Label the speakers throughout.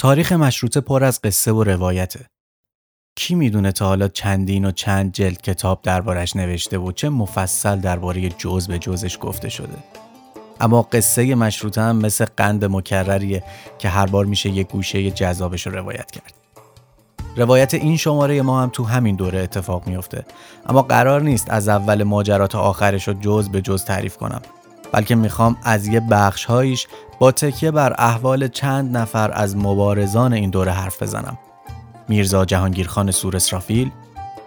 Speaker 1: تاریخ مشروطه پر از قصه و روایته. کی می‌دونه تا حالا چندین و چند جلد کتاب دربارش نوشته و چه مفصل درباره جز به جزش گفته شده. اما قصه مشروطه هم مثل قند مکرریه که هر بار میشه یه گوشه جذابش رو روایت کرد. روایت این شماره ما هم تو همین دوره اتفاق میفته اما قرار نیست از اول ماجرا تا آخرش رو جز به جز تعریف کنم بلکه می‌خوام از یه بخش هایش با تکیه بر احوال چند نفر از مبارزان این دوره حرف بزنم. میرزا جهانگیرخان سور اسرافیل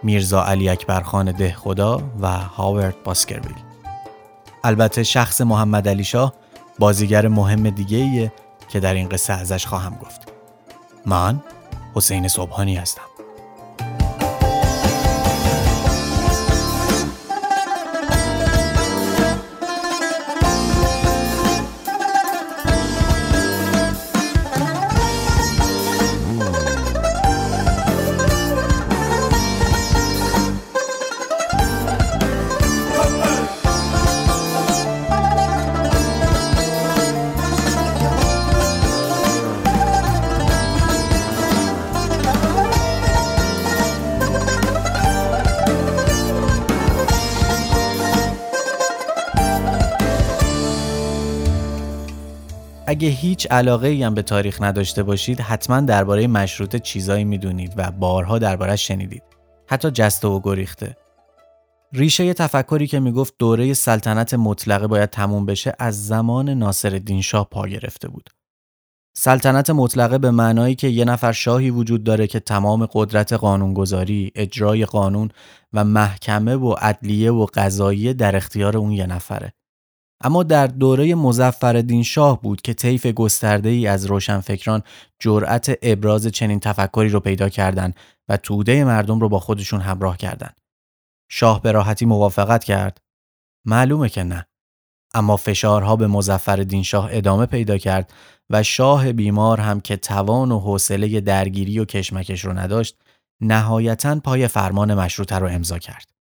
Speaker 1: میرزا علی اکبر خان ده خدا و هاورد باسکرویل. البته شخص محمد علی شاه بازیگر مهم دیگه ایه که در این قصه ازش خواهم گفت. من حسین صبحانی هستم. اگه هیچ علاقه هم به تاریخ نداشته باشید حتما درباره مشروطه چیزایی می‌دونید و بارها دربارش شنیدید. حتی جسته و گریخته. ریشه تفکری که می‌گفت دوره سلطنت مطلقه باید تموم بشه از زمان ناصر شاه پا گرفته بود. سلطنت مطلقه به معنایی که یه نفر شاهی وجود داره که تمام قدرت قانونگذاری، اجرای قانون و محکمه و عدلیه و قضاییه در اختیار اون یه نفره. اما در دوره مزفر شاه بود که طیف گسترده ای از روشنفکران جرأت ابراز چنین تفکری رو پیدا کردند و توده مردم رو با خودشون همراه کردند. شاه به راحتی موافقت کرد؟ معلومه که نه. اما فشارها به مزفر شاه ادامه پیدا کرد و شاه بیمار هم که توان و حوصله درگیری و کشمکش رو نداشت نهایتا پای فرمان مشروطه رو امضا کرد.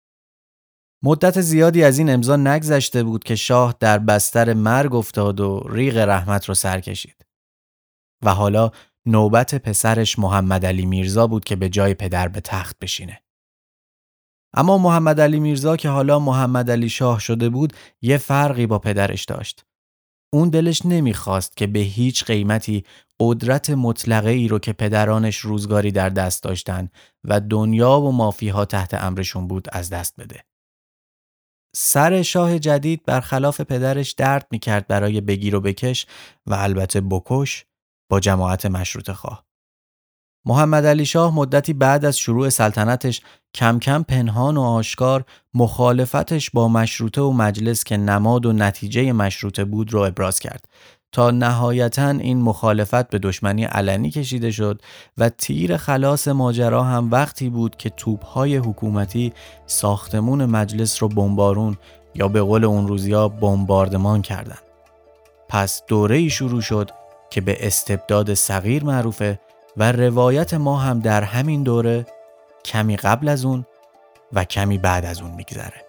Speaker 1: مدت زیادی از این امضا نگذشته بود که شاه در بستر مرگ افتاد و ریغ رحمت رو سر کشید. و حالا نوبت پسرش محمد علی میرزا بود که به جای پدر به تخت بشینه. اما محمد علی میرزا که حالا محمد علی شاه شده بود یه فرقی با پدرش داشت. اون دلش نمی‌خواست که به هیچ قیمتی قدرت مطلقه ای رو که پدرانش روزگاری در دست داشتن و دنیا و مافیها تحت امرشون بود از دست بده. سر شاه جدید برخلاف پدرش درد می‌کرد برای بگیر و بکش و البته بکش با جماعت مشروط خواه. محمد علی شاه مدتی بعد از شروع سلطنتش کم کم پنهان و آشکار مخالفتش با مشروطه و مجلس که نماد و نتیجه مشروطه بود رو ابراز کرد تا نهایتا این مخالفت به دشمنی علنی کشیده شد و تیر خلاص ماجرا هم وقتی بود که توپهای حکومتی ساختمون مجلس رو بمبارون یا به قول اون روزیا بمباردمان کردند. پس دوره ای شروع شد که به استبداد صغیر معروفه و روایت ما هم در همین دوره کمی قبل از اون و کمی بعد از اون میگذره.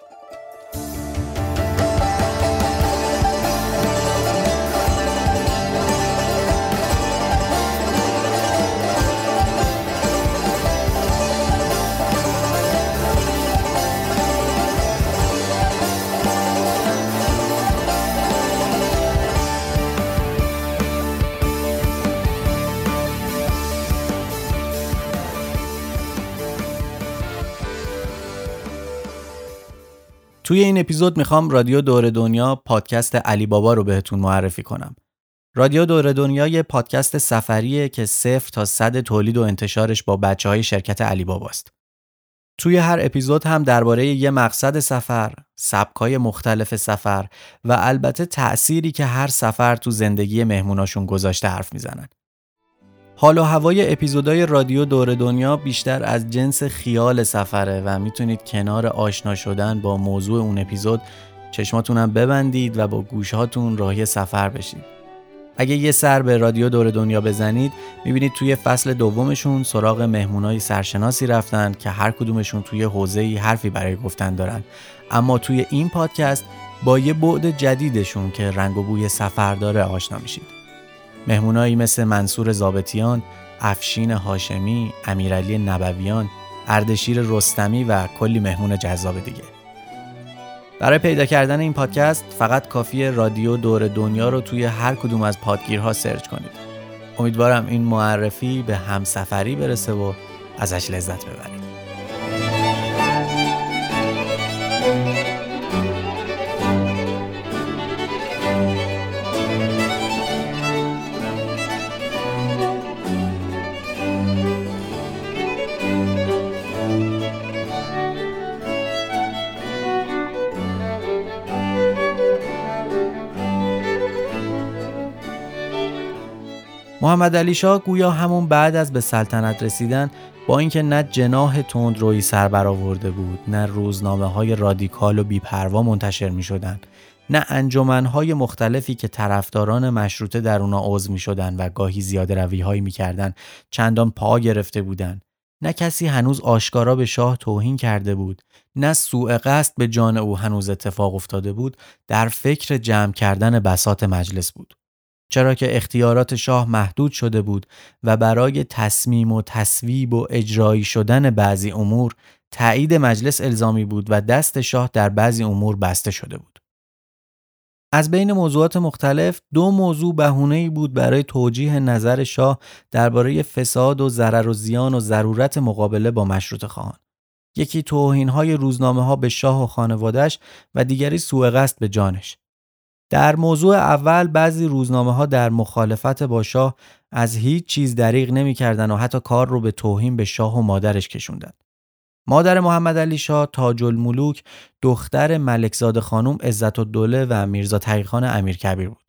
Speaker 1: توی این اپیزود می‌خوام رادیو دور دنیا پادکست علی بابا رو بهتون معرفی کنم. رادیو دور دنیا یه پادکست سفریه که صفر تا صد تولید و انتشارش با بچه های شرکت علی باباست. توی هر اپیزود هم درباره یه مقصد سفر، سبکای مختلف سفر و البته تأثیری که هر سفر تو زندگی مهموناشون گذاشته حرف می‌زنن. حال و هوای اپیزودهای رادیو دور دنیا بیشتر از جنس خیال سفره و می‌تونید کنار آشنا شدن با موضوع اون اپیزود چشماتونم ببندید و با گوشهاتون راهی سفر بشید. اگه یه سر به رادیو دور دنیا بزنید می‌بینید توی فصل دومشون سراغ مهمونای سرشناسی رفتن که هر کدومشون توی حوزه‌ای حرفی برای گفتن دارن اما توی این پادکست با یه بعد جدیدشون که رنگ و بوی سفر داره آشنا میشید. مهمونایی مثل منصور زابتیان، افشین هاشمی، امیرعلی نبویان، اردشیر رستمی و کلی مهمون جذاب دیگه. برای پیدا کردن این پادکست فقط کافی رادیو دور دنیا رو توی هر کدوم از پادگیرها سرچ کنید. امیدوارم این معرفی به همسفری برسه و ازش لذت ببرید. محمد علی شاه گویا همون بعد از به سلطنت رسیدن با اینکه نه جناه روی سر برآورده بود نه روزنامه های رادیکال و بیپروا منتشر می شدن نه انجمن های مختلفی که طرفداران مشروطه در اونا عضو می شدن و گاهی زیاده روی هایی می کردن چندان پا گرفته بودن. نه کسی هنوز آشکارا به شاه توهین کرده بود نه سوء قصد به جان او هنوز اتفاق افتاده بود در فکر جمع کردن بسات مجلس بود. چرا که اختیارات شاه محدود شده بود و برای تصمیم و تصویب و اجرایی شدن بعضی امور تایید مجلس الزامی بود و دست شاه در بعضی امور بسته شده بود. از بین موضوعات مختلف دو موضوع بهونه ای بود برای توجیه نظر شاه درباره فساد و ضرر و زیان و ضرورت مقابله با مشروط خواهان. یکی توهین های روزنامه ها به شاه و خانوادش و دیگری سوء قصد به جانش. در موضوع اول بعضی روزنامه ها در مخالفت با شاه از هیچ چیز دریغ نمی‌کردند و حتی کار رو به توهین به شاه و مادرش کشوندند. مادر محمد علی شاه تاج الملوک دختر ملکزاد خانم عزت الدوله و میرزا تقیخان امیر کبیر بود.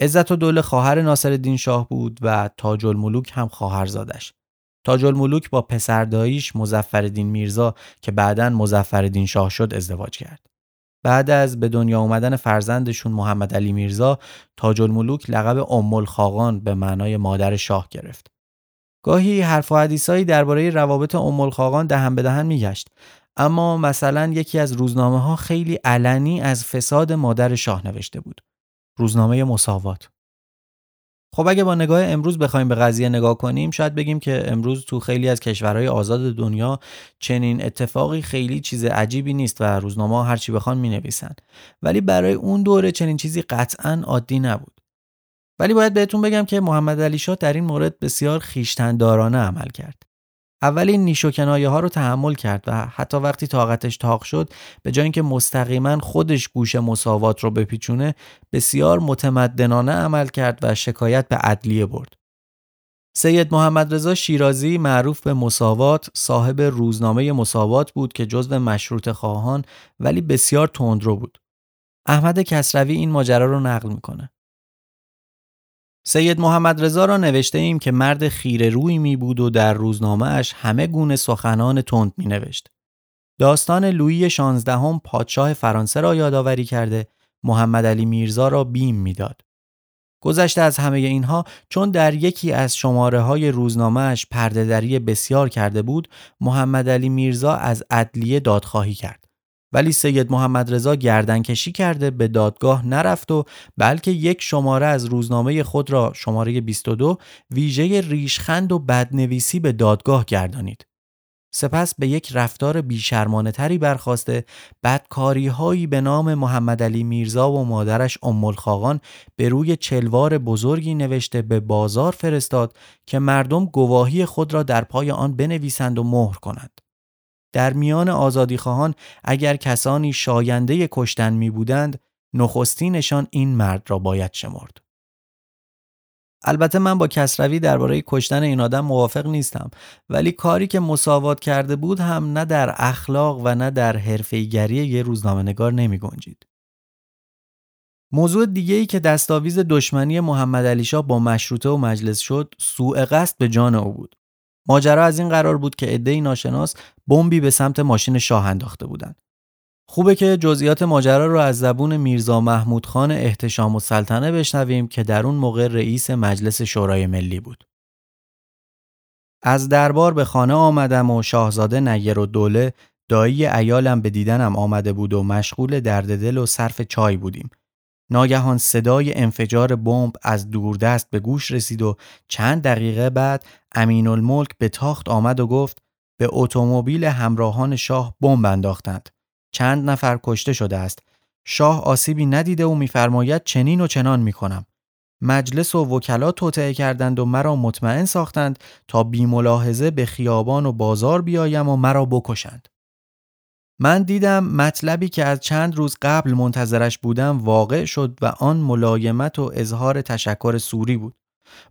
Speaker 1: عزت الدوله خواهر ناصرالدین شاه بود و تاج الملوک هم خواهرزادش. تاج الملوک با پسرداییش مزفردین میرزا که بعدا مزفردین شاه شد ازدواج کرد. بعد از به دنیا اومدن فرزندشون محمد علی میرزا تاج الملوک لقب ام الخاقان به معنای مادر شاه گرفت. گاهی حرف و حدیثایی درباره روابط ام الخاقان دهن به دهن میگشت اما مثلا یکی از روزنامه ها خیلی علنی از فساد مادر شاه نوشته بود. روزنامه مساوات خب اگه با نگاه امروز بخوایم به قضیه نگاه کنیم شاید بگیم که امروز تو خیلی از کشورهای آزاد دنیا چنین اتفاقی خیلی چیز عجیبی نیست و روزنامه هرچی بخوان می نویسن ولی برای اون دوره چنین چیزی قطعا عادی نبود. ولی باید بهتون بگم که محمد علی شاه در این مورد بسیار خیشتندارانه عمل کرد. اولین نیش و کنایه ها رو تحمل کرد و حتی وقتی طاقتش تاق شد به جای اینکه مستقیما خودش گوش مساوات رو بپیچونه بسیار متمدنانه عمل کرد و شکایت به عدلیه برد. سید محمد رضا شیرازی معروف به مساوات صاحب روزنامه مساوات بود که جزو مشروط خواهان ولی بسیار تندرو بود. احمد کسروی این ماجرا رو نقل می‌کنه. سید محمد رضا را نوشته ایم که مرد خیر روی می بود و در روزنامه اش همه گونه سخنان تند می نوشت. داستان لویی شانزدهم پادشاه فرانسه را یادآوری کرده محمد علی میرزا را بیم می‌داد. گذشته از همه اینها چون در یکی از شماره های روزنامه اش پردهدری بسیار کرده بود محمد علی میرزا از عدلیه دادخواهی کرد. ولی سید محمد رضا گردنکشی کرده به دادگاه نرفت و بلکه یک شماره از روزنامه خود را شماره 22 ویژه ریشخند و بدنویسی به دادگاه گردانید. سپس به یک رفتار بیشرمانه تری برخواسته بدکاری هایی به نام محمد علی میرزا و مادرش ام الخاقان به روی چلوار بزرگی نوشته به بازار فرستاد که مردم گواهی خود را در پای آن بنویسند و مهر کنند. در میان آزادیخواهان اگر کسانی شاینده کشتن می بودند نخستینشان این مرد را باید شمرد. البته من با کسروی درباره کشتن این آدم موافق نیستم ولی کاری که مساوات کرده بود هم نه در اخلاق و نه در حرفه‌ایگری یه روزنامه نگار نمی گنجید. موضوع دیگه ای که دستاویز دشمنی محمد علی شاه با مشروطه و مجلس شد سوء قصد به جان او بود. ماجرا از این قرار بود که عده‌ای ناشناس بمبی به سمت ماشین شاه انداخته بودند. خوبه که جزئیات ماجرا رو از زبون میرزا محمود خان احتشام و سلطنه بشنویم که در اون موقع رئیس مجلس شورای ملی بود. از دربار به خانه آمدم و شاهزاده نیر و دایی ایالم به دیدنم آمده بود و مشغول درد دل و صرف چای بودیم. ناگهان صدای انفجار بمب از دوردست به گوش رسید و چند دقیقه بعد امین الملک به تاخت آمد و گفت به اتومبیل همراهان شاه بمب انداختند. چند نفر کشته شده است. شاه آسیبی ندیده و میفرماید چنین و چنان می‌کنم. مجلس و وکلا توطعه کردند و مرا مطمئن ساختند تا بی ملاحظه به خیابان و بازار بیایم و مرا بکشند. من دیدم مطلبی که از چند روز قبل منتظرش بودم واقع شد و آن ملایمت و اظهار تشکر سوری بود.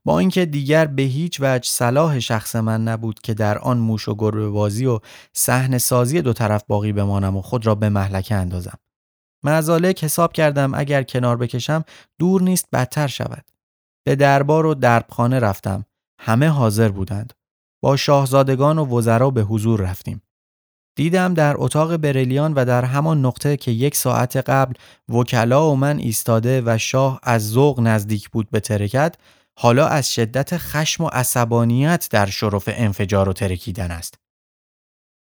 Speaker 1: با اینکه دیگر به هیچ وجه صلاح شخص من نبود که در آن موش و گربه بازی و صحنه سازی دو طرف باقی بمانم و خود را به محلکه اندازم. معزالک حساب کردم اگر کنار بکشم دور نیست بدتر شود. به دربار و دربخانه رفتم. همه حاضر بودند. با شاهزادگان و وزرا به حضور رفتیم. دیدم در اتاق برلیان و در همان نقطه که یک ساعت قبل وکلا و من ایستاده و شاه از ذوق نزدیک بود به ترکت حالا از شدت خشم و عصبانیت در شرف انفجار و ترکیدن است.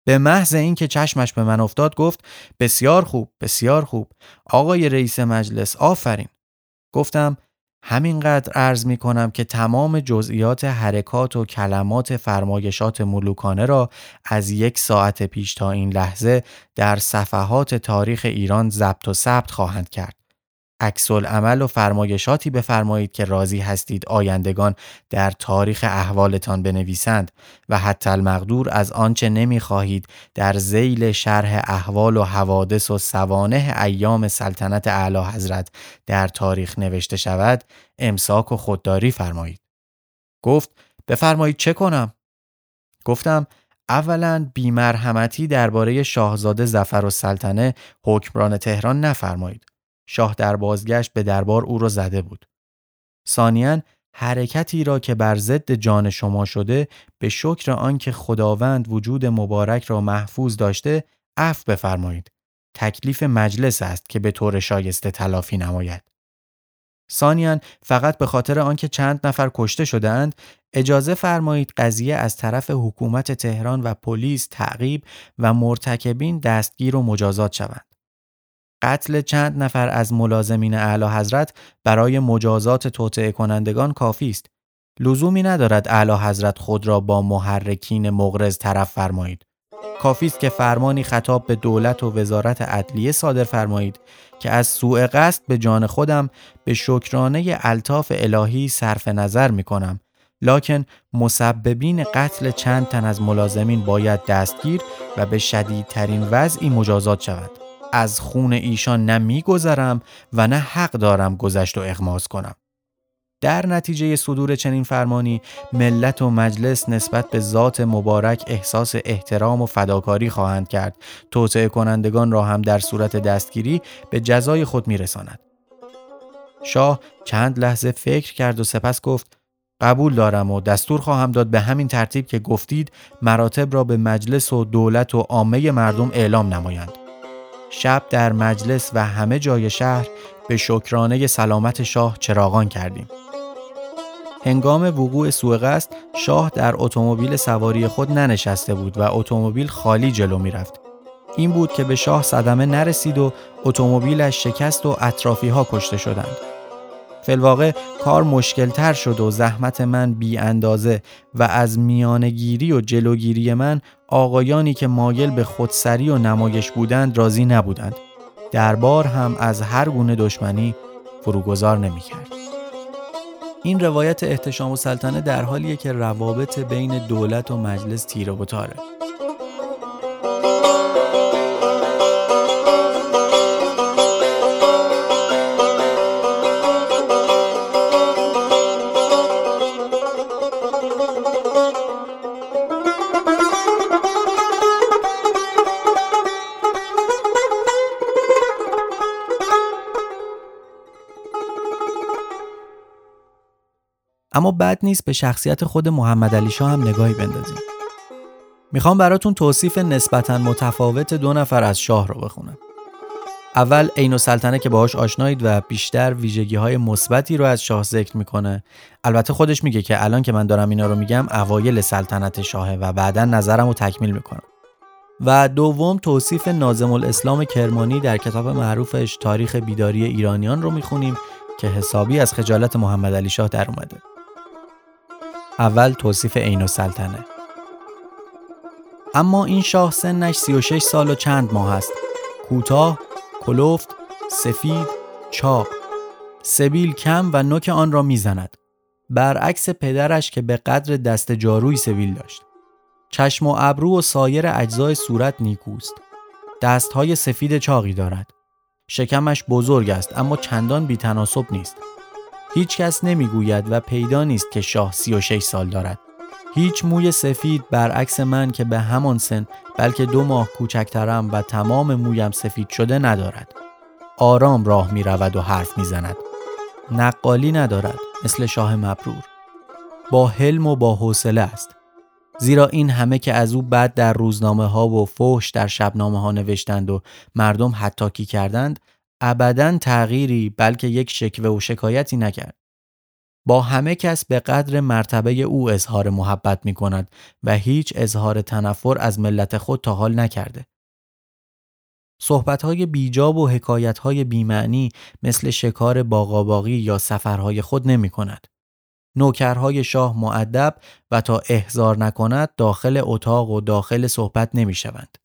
Speaker 1: به محض اینکه چشمش به من افتاد گفت بسیار خوب بسیار خوب آقای رئیس مجلس آفرین گفتم همینقدر عرض می کنم که تمام جزئیات حرکات و کلمات فرمایشات ملوکانه را از یک ساعت پیش تا این لحظه در صفحات تاریخ ایران ضبط و ثبت خواهند کرد. عکس عمل و فرمایشاتی بفرمایید که راضی هستید آیندگان در تاریخ احوالتان بنویسند و حتی المقدور از آنچه نمی‌خواهید در زیل شرح احوال و حوادث و سوانه ایام سلطنت اعلی حضرت در تاریخ نوشته شود امساک و خودداری فرمایید. گفت بفرمایید چه کنم؟ گفتم اولا بیمرحمتی درباره شاهزاده زفر و سلطنه حکمران تهران نفرمایید. شاه در بازگشت به دربار او را زده بود. ثانیاً حرکتی را که بر ضد جان شما شده به شکر آنکه خداوند وجود مبارک را محفوظ داشته عفو بفرمایید. تکلیف مجلس است که به طور شایسته تلافی نماید. ثانیاً فقط به خاطر آنکه چند نفر کشته شدهاند اجازه فرمایید قضیه از طرف حکومت تهران و پلیس تعقیب و مرتکبین دستگیر و مجازات شوند. قتل چند نفر از ملازمین اعلی حضرت برای مجازات توطعه کنندگان کافی است. لزومی ندارد اعلی حضرت خود را با محرکین مغرض طرف فرمایید. کافی است که فرمانی خطاب به دولت و وزارت عدلیه صادر فرمایید که از سوء قصد به جان خودم به شکرانه الطاف الهی صرف نظر می کنم. لکن مسببین قتل چند تن از ملازمین باید دستگیر و به شدیدترین وضعی مجازات شود. از خون ایشان نه میگذرم و نه حق دارم گذشت و اغماز کنم. در نتیجه صدور چنین فرمانی ملت و مجلس نسبت به ذات مبارک احساس احترام و فداکاری خواهند کرد. توطعه کنندگان را هم در صورت دستگیری به جزای خود میرساند. شاه چند لحظه فکر کرد و سپس گفت قبول دارم و دستور خواهم داد به همین ترتیب که گفتید مراتب را به مجلس و دولت و عامه مردم اعلام نمایند. شب در مجلس و همه جای شهر به شکرانه سلامت شاه چراغان کردیم. هنگام وقوع سوء قصد شاه در اتومبیل سواری خود ننشسته بود و اتومبیل خالی جلو می‌رفت. این بود که به شاه صدمه نرسید و اتومبیلش شکست و اطرافی ها کشته شدند. فلواقع کار مشکلتر شد و زحمت من بی اندازه و از میانگیری و جلوگیری من آقایانی که مایل به خودسری و نمایش بودند راضی نبودند. دربار هم از هر گونه دشمنی فروگذار نمی کرد. این روایت احتشام و سلطنه در حالیه که روابط بین دولت و مجلس تیره و تاره. اما بد نیست به شخصیت خود محمد علی شاه هم نگاهی بندازیم. می‌خوام براتون توصیف نسبتا متفاوت دو نفر از شاه رو بخونم. اول عین و سلطنه که باهاش آشنایید و بیشتر ویژگی های مثبتی رو از شاه ذکر می‌کنه البته خودش میگه که الان که من دارم اینا رو میگم اوایل سلطنت شاهه و بعدا نظرم رو تکمیل می‌کنم و دوم توصیف نازم الاسلام کرمانی در کتاب معروفش تاریخ بیداری ایرانیان رو می‌خونیم که حسابی از خجالت محمد علی شاه در اومده. اول توصیف عین السلطنه اما این شاه سنش 36 سال و چند ماه است. کوتاه، کلفت، سفید، چاق. سبیل کم و نوک آن را می‌زند. برعکس پدرش که به قدر دست جاروی سبیل داشت. چشم و ابرو و سایر اجزای صورت نیکوست. دستهای سفید چاقی دارد. شکمش بزرگ است اما چندان بیتناسب نیست. هیچ کس نمی‌گوید و پیدا نیست که شاه 36 سال دارد. هیچ موی سفید برعکس من که به همان سن بلکه دو ماه کوچکترم و تمام مویم سفید شده ندارد. آرام راه می رود و حرف می زند. نقالی ندارد مثل شاه مبرور. با حلم و با حوصله است. زیرا این همه که از او بعد در روزنامه ها و فوش در شبنامه ها نوشتند و مردم حتاکی کردند ابدا تغییری بلکه یک شکوه و شکایتی نکرد. با همه کس به قدر مرتبه او اظهار محبت می کند و هیچ اظهار تنفر از ملت خود تا حال نکرده. صحبتهای بیجاب و حکایتهای بیمعنی مثل شکار باقاباقی یا سفرهای خود نمی کند. نوکرهای شاه معدب و تا احزار نکند داخل اتاق و داخل صحبت نمی شوند.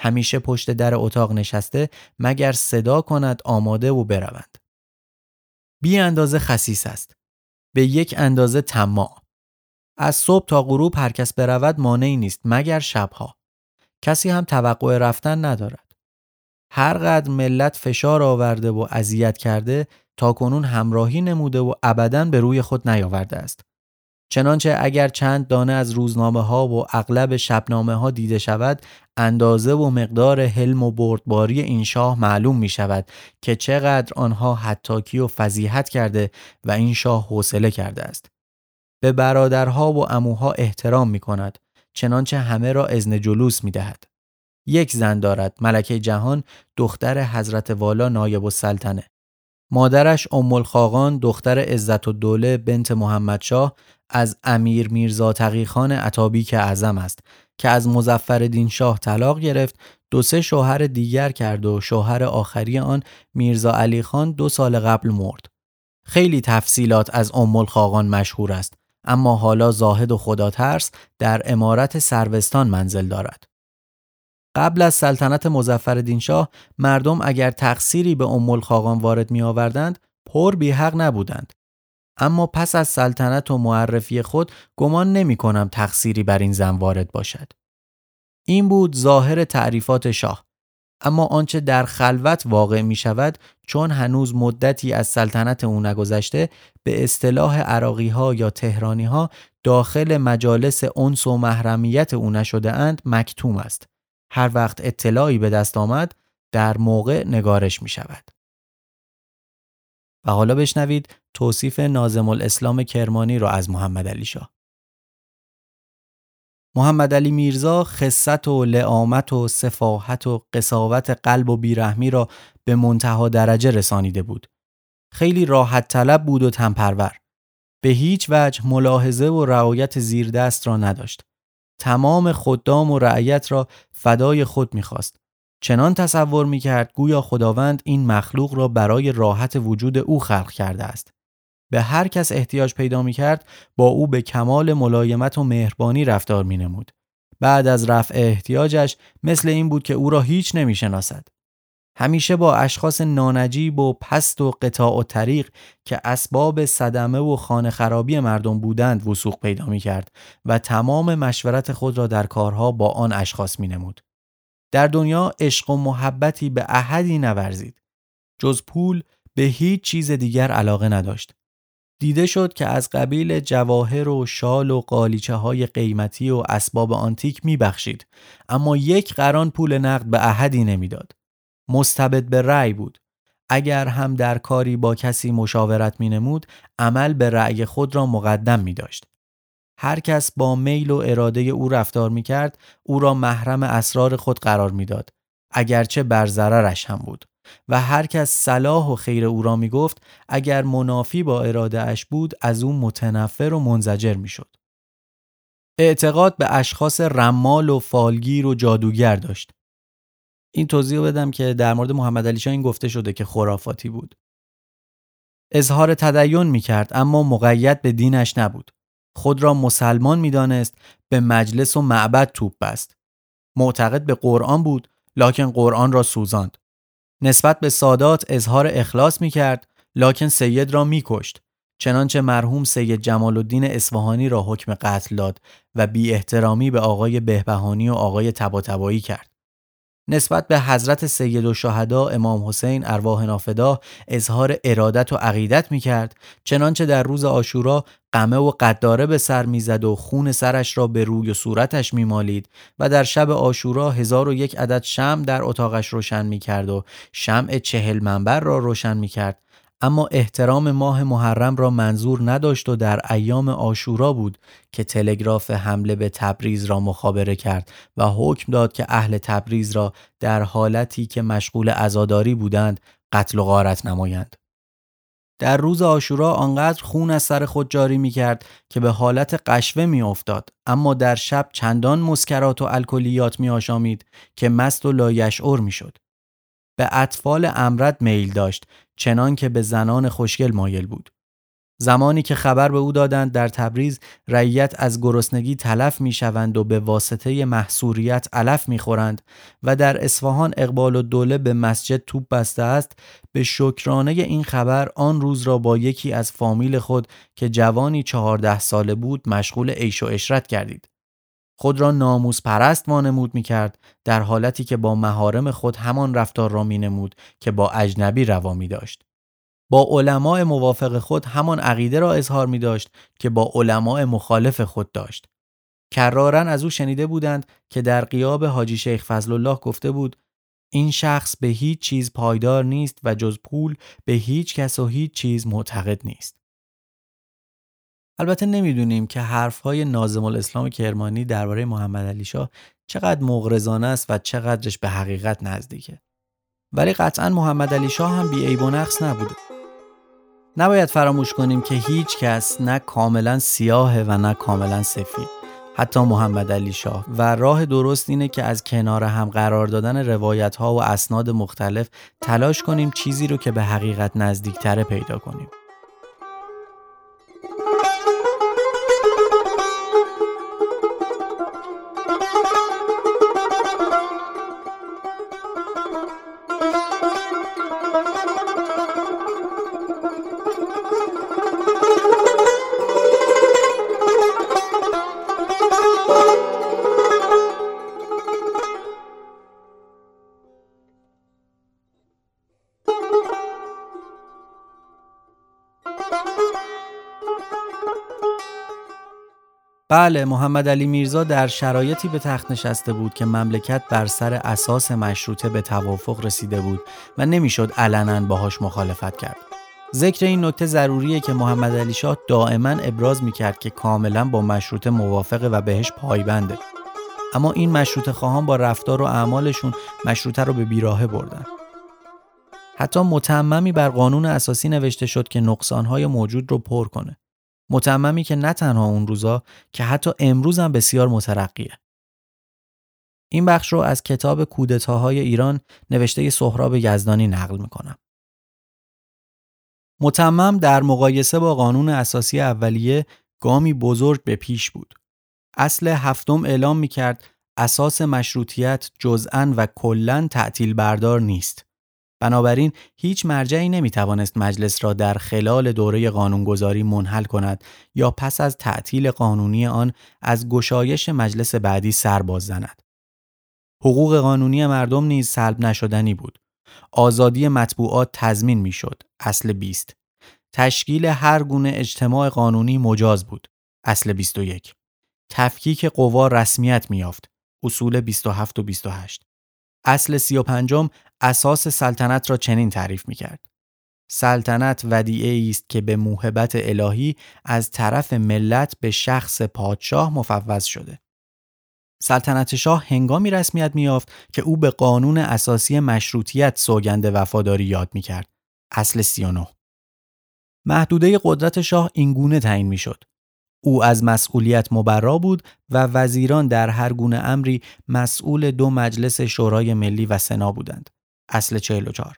Speaker 1: همیشه پشت در اتاق نشسته مگر صدا کند آماده و بروند. بی اندازه خسیس است. به یک اندازه طماع. از صبح تا غروب هر کس برود مانعی نیست مگر شبها. کسی هم توقع رفتن ندارد. هر قدر ملت فشار آورده و اذیت کرده تا کنون همراهی نموده و ابدا به روی خود نیاورده است. چنانچه اگر چند دانه از روزنامه ها و اغلب شبنامه ها دیده شود اندازه و مقدار حلم و بردباری این شاه معلوم می شود که چقدر آنها حتاکی و فضیحت کرده و این شاه حوصله کرده است. به برادرها و اموها احترام می کند چنانچه همه را ازن جلوس می دهد. یک زن دارد ملکه جهان دختر حضرت والا نایب السلطنه مادرش ام دختر عزت و دوله بنت محمدشاه از امیر میرزا تقیخان عطابیک اعظم است که از مزفر شاه طلاق گرفت دو سه شوهر دیگر کرد و شوهر آخری آن میرزا علی خان دو سال قبل مرد. خیلی تفصیلات از ام مشهور است اما حالا زاهد و خدا ترس در امارت سروستان منزل دارد. قبل از سلطنت مزفر شاه مردم اگر تقصیری به ام الخاقان وارد می آوردند پر بی حق نبودند اما پس از سلطنت و معرفی خود گمان نمی کنم تقصیری بر این زن وارد باشد. این بود ظاهر تعریفات شاه. اما آنچه در خلوت واقع می شود چون هنوز مدتی از سلطنت او نگذشته به اصطلاح عراقی ها یا تهرانی ها داخل مجالس انس و محرمیت او نشده اند مکتوم است. هر وقت اطلاعی به دست آمد در موقع نگارش می شود. و حالا بشنوید توصیف نازم الاسلام کرمانی را از محمد علی شاه. محمد علی میرزا خصت و لعامت و صفاحت و قصاوت قلب و بیرحمی را به منتها درجه رسانیده بود. خیلی راحت طلب بود و تنپرور. به هیچ وجه ملاحظه و رعایت زیر دست را نداشت. تمام خدام و رعیت را فدای خود می‌خواست چنان تصور می کرد گویا خداوند این مخلوق را برای راحت وجود او خلق کرده است. به هر کس احتیاج پیدا می کرد با او به کمال ملایمت و مهربانی رفتار می نمود. بعد از رفع احتیاجش مثل این بود که او را هیچ نمی شناسد. همیشه با اشخاص نانجیب و پست و قطاع و طریق که اسباب صدمه و خانه خرابی مردم بودند وسوق پیدا می کرد و تمام مشورت خود را در کارها با آن اشخاص می نمود. در دنیا عشق و محبتی به احدی نورزید. جز پول به هیچ چیز دیگر علاقه نداشت. دیده شد که از قبیل جواهر و شال و قالیچه های قیمتی و اسباب آنتیک بخشید اما یک قران پول نقد به احدی نمی‌داد. مستبد به رأی بود. اگر هم در کاری با کسی مشاورت می نمود عمل به رأی خود را مقدم می داشت. هر کس با میل و اراده او رفتار می کرد او را محرم اسرار خود قرار می‌داد اگرچه بر ضررش هم بود و هر کس صلاح و خیر او را می گفت اگر منافی با اراده اش بود از او متنفر و منزجر می شد. اعتقاد به اشخاص رمال و فالگیر و جادوگر داشت. این توضیح بدم که در مورد محمد علی این گفته شده که خرافاتی بود. اظهار تدین می کرد اما مقید به دینش نبود. خود را مسلمان می دانست به مجلس و معبد توپ بست. معتقد به قرآن بود لکن قرآن را سوزاند. نسبت به سادات اظهار اخلاص می کرد لکن سید را می کشت. چنانچه مرحوم سید جمال الدین اصفهانی را حکم قتل داد و بی احترامی به آقای بهبهانی و آقای تباتبایی کرد. نسبت به حضرت سید و شهدا امام حسین ارواح نافدا اظهار ارادت و عقیدت می کرد چنانچه در روز آشورا قمه و قداره به سر می‌زد و خون سرش را به روی و صورتش میمالید و در شب آشورا هزار و یک عدد شم در اتاقش روشن می کرد و شمع چهل منبر را روشن می کرد اما احترام ماه محرم را منظور نداشت و در ایام آشورا بود که تلگراف حمله به تبریز را مخابره کرد و حکم داد که اهل تبریز را در حالتی که مشغول عزاداری بودند قتل و غارت نمایند. در روز آشورا آنقدر خون از سر خود جاری می کرد که به حالت قشوه می افتاد اما در شب چندان مسکرات و الکلیات می آشامید که مست و لایشعور می شد. به اطفال امرد میل داشت چنان که به زنان خوشگل مایل بود. زمانی که خبر به او دادند در تبریز رعیت از گرسنگی تلف می شوند و به واسطه محصوریت علف می خورند و در اصفهان اقبال و دوله به مسجد توپ بسته است به شکرانه این خبر آن روز را با یکی از فامیل خود که جوانی چهارده ساله بود مشغول عیش و اشرت کردید. خود را ناموس پرست وانمود می کرد در حالتی که با مهارم خود همان رفتار را می نمود که با اجنبی روا می داشت. با علماء موافق خود همان عقیده را اظهار می داشت که با علماء مخالف خود داشت. کرارن از او شنیده بودند که در قیاب حاجی شیخ فضل الله گفته بود این شخص به هیچ چیز پایدار نیست و جز پول به هیچ کس و هیچ چیز معتقد نیست. البته نمی‌دونیم که حرفهای نازم الاسلام کرمانی درباره محمد علی شاه چقدر مغرضانه است و چقدرش به حقیقت نزدیکه. ولی قطعا محمد علی شاه هم بی و نقص نبوده. نباید فراموش کنیم که هیچ کس نه کاملا سیاهه و نه کاملا سفید. حتی محمد علی شاه و راه درست اینه که از کنار هم قرار دادن روایت ها و اسناد مختلف تلاش کنیم چیزی رو که به حقیقت نزدیکتره پیدا کنیم. بله محمد علی میرزا در شرایطی به تخت نشسته بود که مملکت بر سر اساس مشروطه به توافق رسیده بود و نمی‌شد علنا باهاش مخالفت کرد. ذکر این نکته ضروریه که محمد علی شاه دائما ابراز می‌کرد که کاملا با مشروطه موافقه و بهش پایبنده. اما این مشروطه خواهان با رفتار و اعمالشون مشروطه رو به بیراهه بردن. حتی متممی بر قانون اساسی نوشته شد که نقصانهای موجود رو پر کنه. متممی که نه تنها اون روزا که حتی امروز هم بسیار مترقیه. این بخش رو از کتاب کودتاهای ایران نوشته سهراب یزدانی نقل می‌کنم. متمم در مقایسه با قانون اساسی اولیه گامی بزرگ به پیش بود. اصل هفتم اعلام می کرد اساس مشروطیت جزءا و کلا تعطیل بردار نیست. بنابراین هیچ مرجعی نمی توانست مجلس را در خلال دوره قانونگذاری منحل کند یا پس از تعطیل قانونی آن از گشایش مجلس بعدی سر باز زند. حقوق قانونی مردم نیز سلب نشدنی بود. آزادی مطبوعات تضمین می‌شد. اصل 20. تشکیل هر گونه اجتماع قانونی مجاز بود. اصل 21. تفکیک قوا رسمیت میافت. اصول 27 و 28. اصل 35 اساس سلطنت را چنین تعریف می کرد. سلطنت ودیعه است که به موهبت الهی از طرف ملت به شخص پادشاه مفوض شده. سلطنت شاه هنگامی رسمیت میافت که او به قانون اساسی مشروطیت سوگند وفاداری یاد می کرد. اصل 39 محدوده قدرت شاه اینگونه تعیین می شد. او از مسئولیت مبرا بود و وزیران در هر گونه امری مسئول دو مجلس شورای ملی و سنا بودند. اصل 44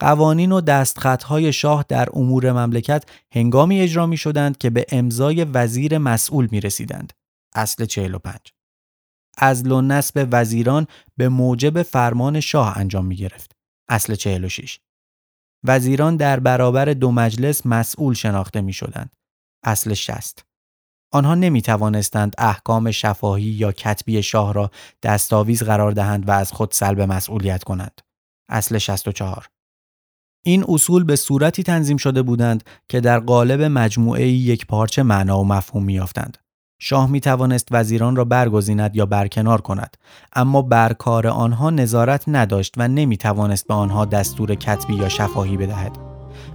Speaker 1: قوانین و دستخطهای شاه در امور مملکت هنگامی اجرا می شدند که به امضای وزیر مسئول می رسیدند. اصل 45 از و نصب وزیران به موجب فرمان شاه انجام می گرفت. اصل 46 وزیران در برابر دو مجلس مسئول شناخته می شدند. اصل 60 آنها نمی توانستند احکام شفاهی یا کتبی شاه را دستاویز قرار دهند و از خود سلب مسئولیت کنند. اصل 64 این اصول به صورتی تنظیم شده بودند که در قالب مجموعه یک پارچه معنا و مفهوم میافتند. شاه می توانست وزیران را برگزیند یا برکنار کند اما بر کار آنها نظارت نداشت و نمی توانست به آنها دستور کتبی یا شفاهی بدهد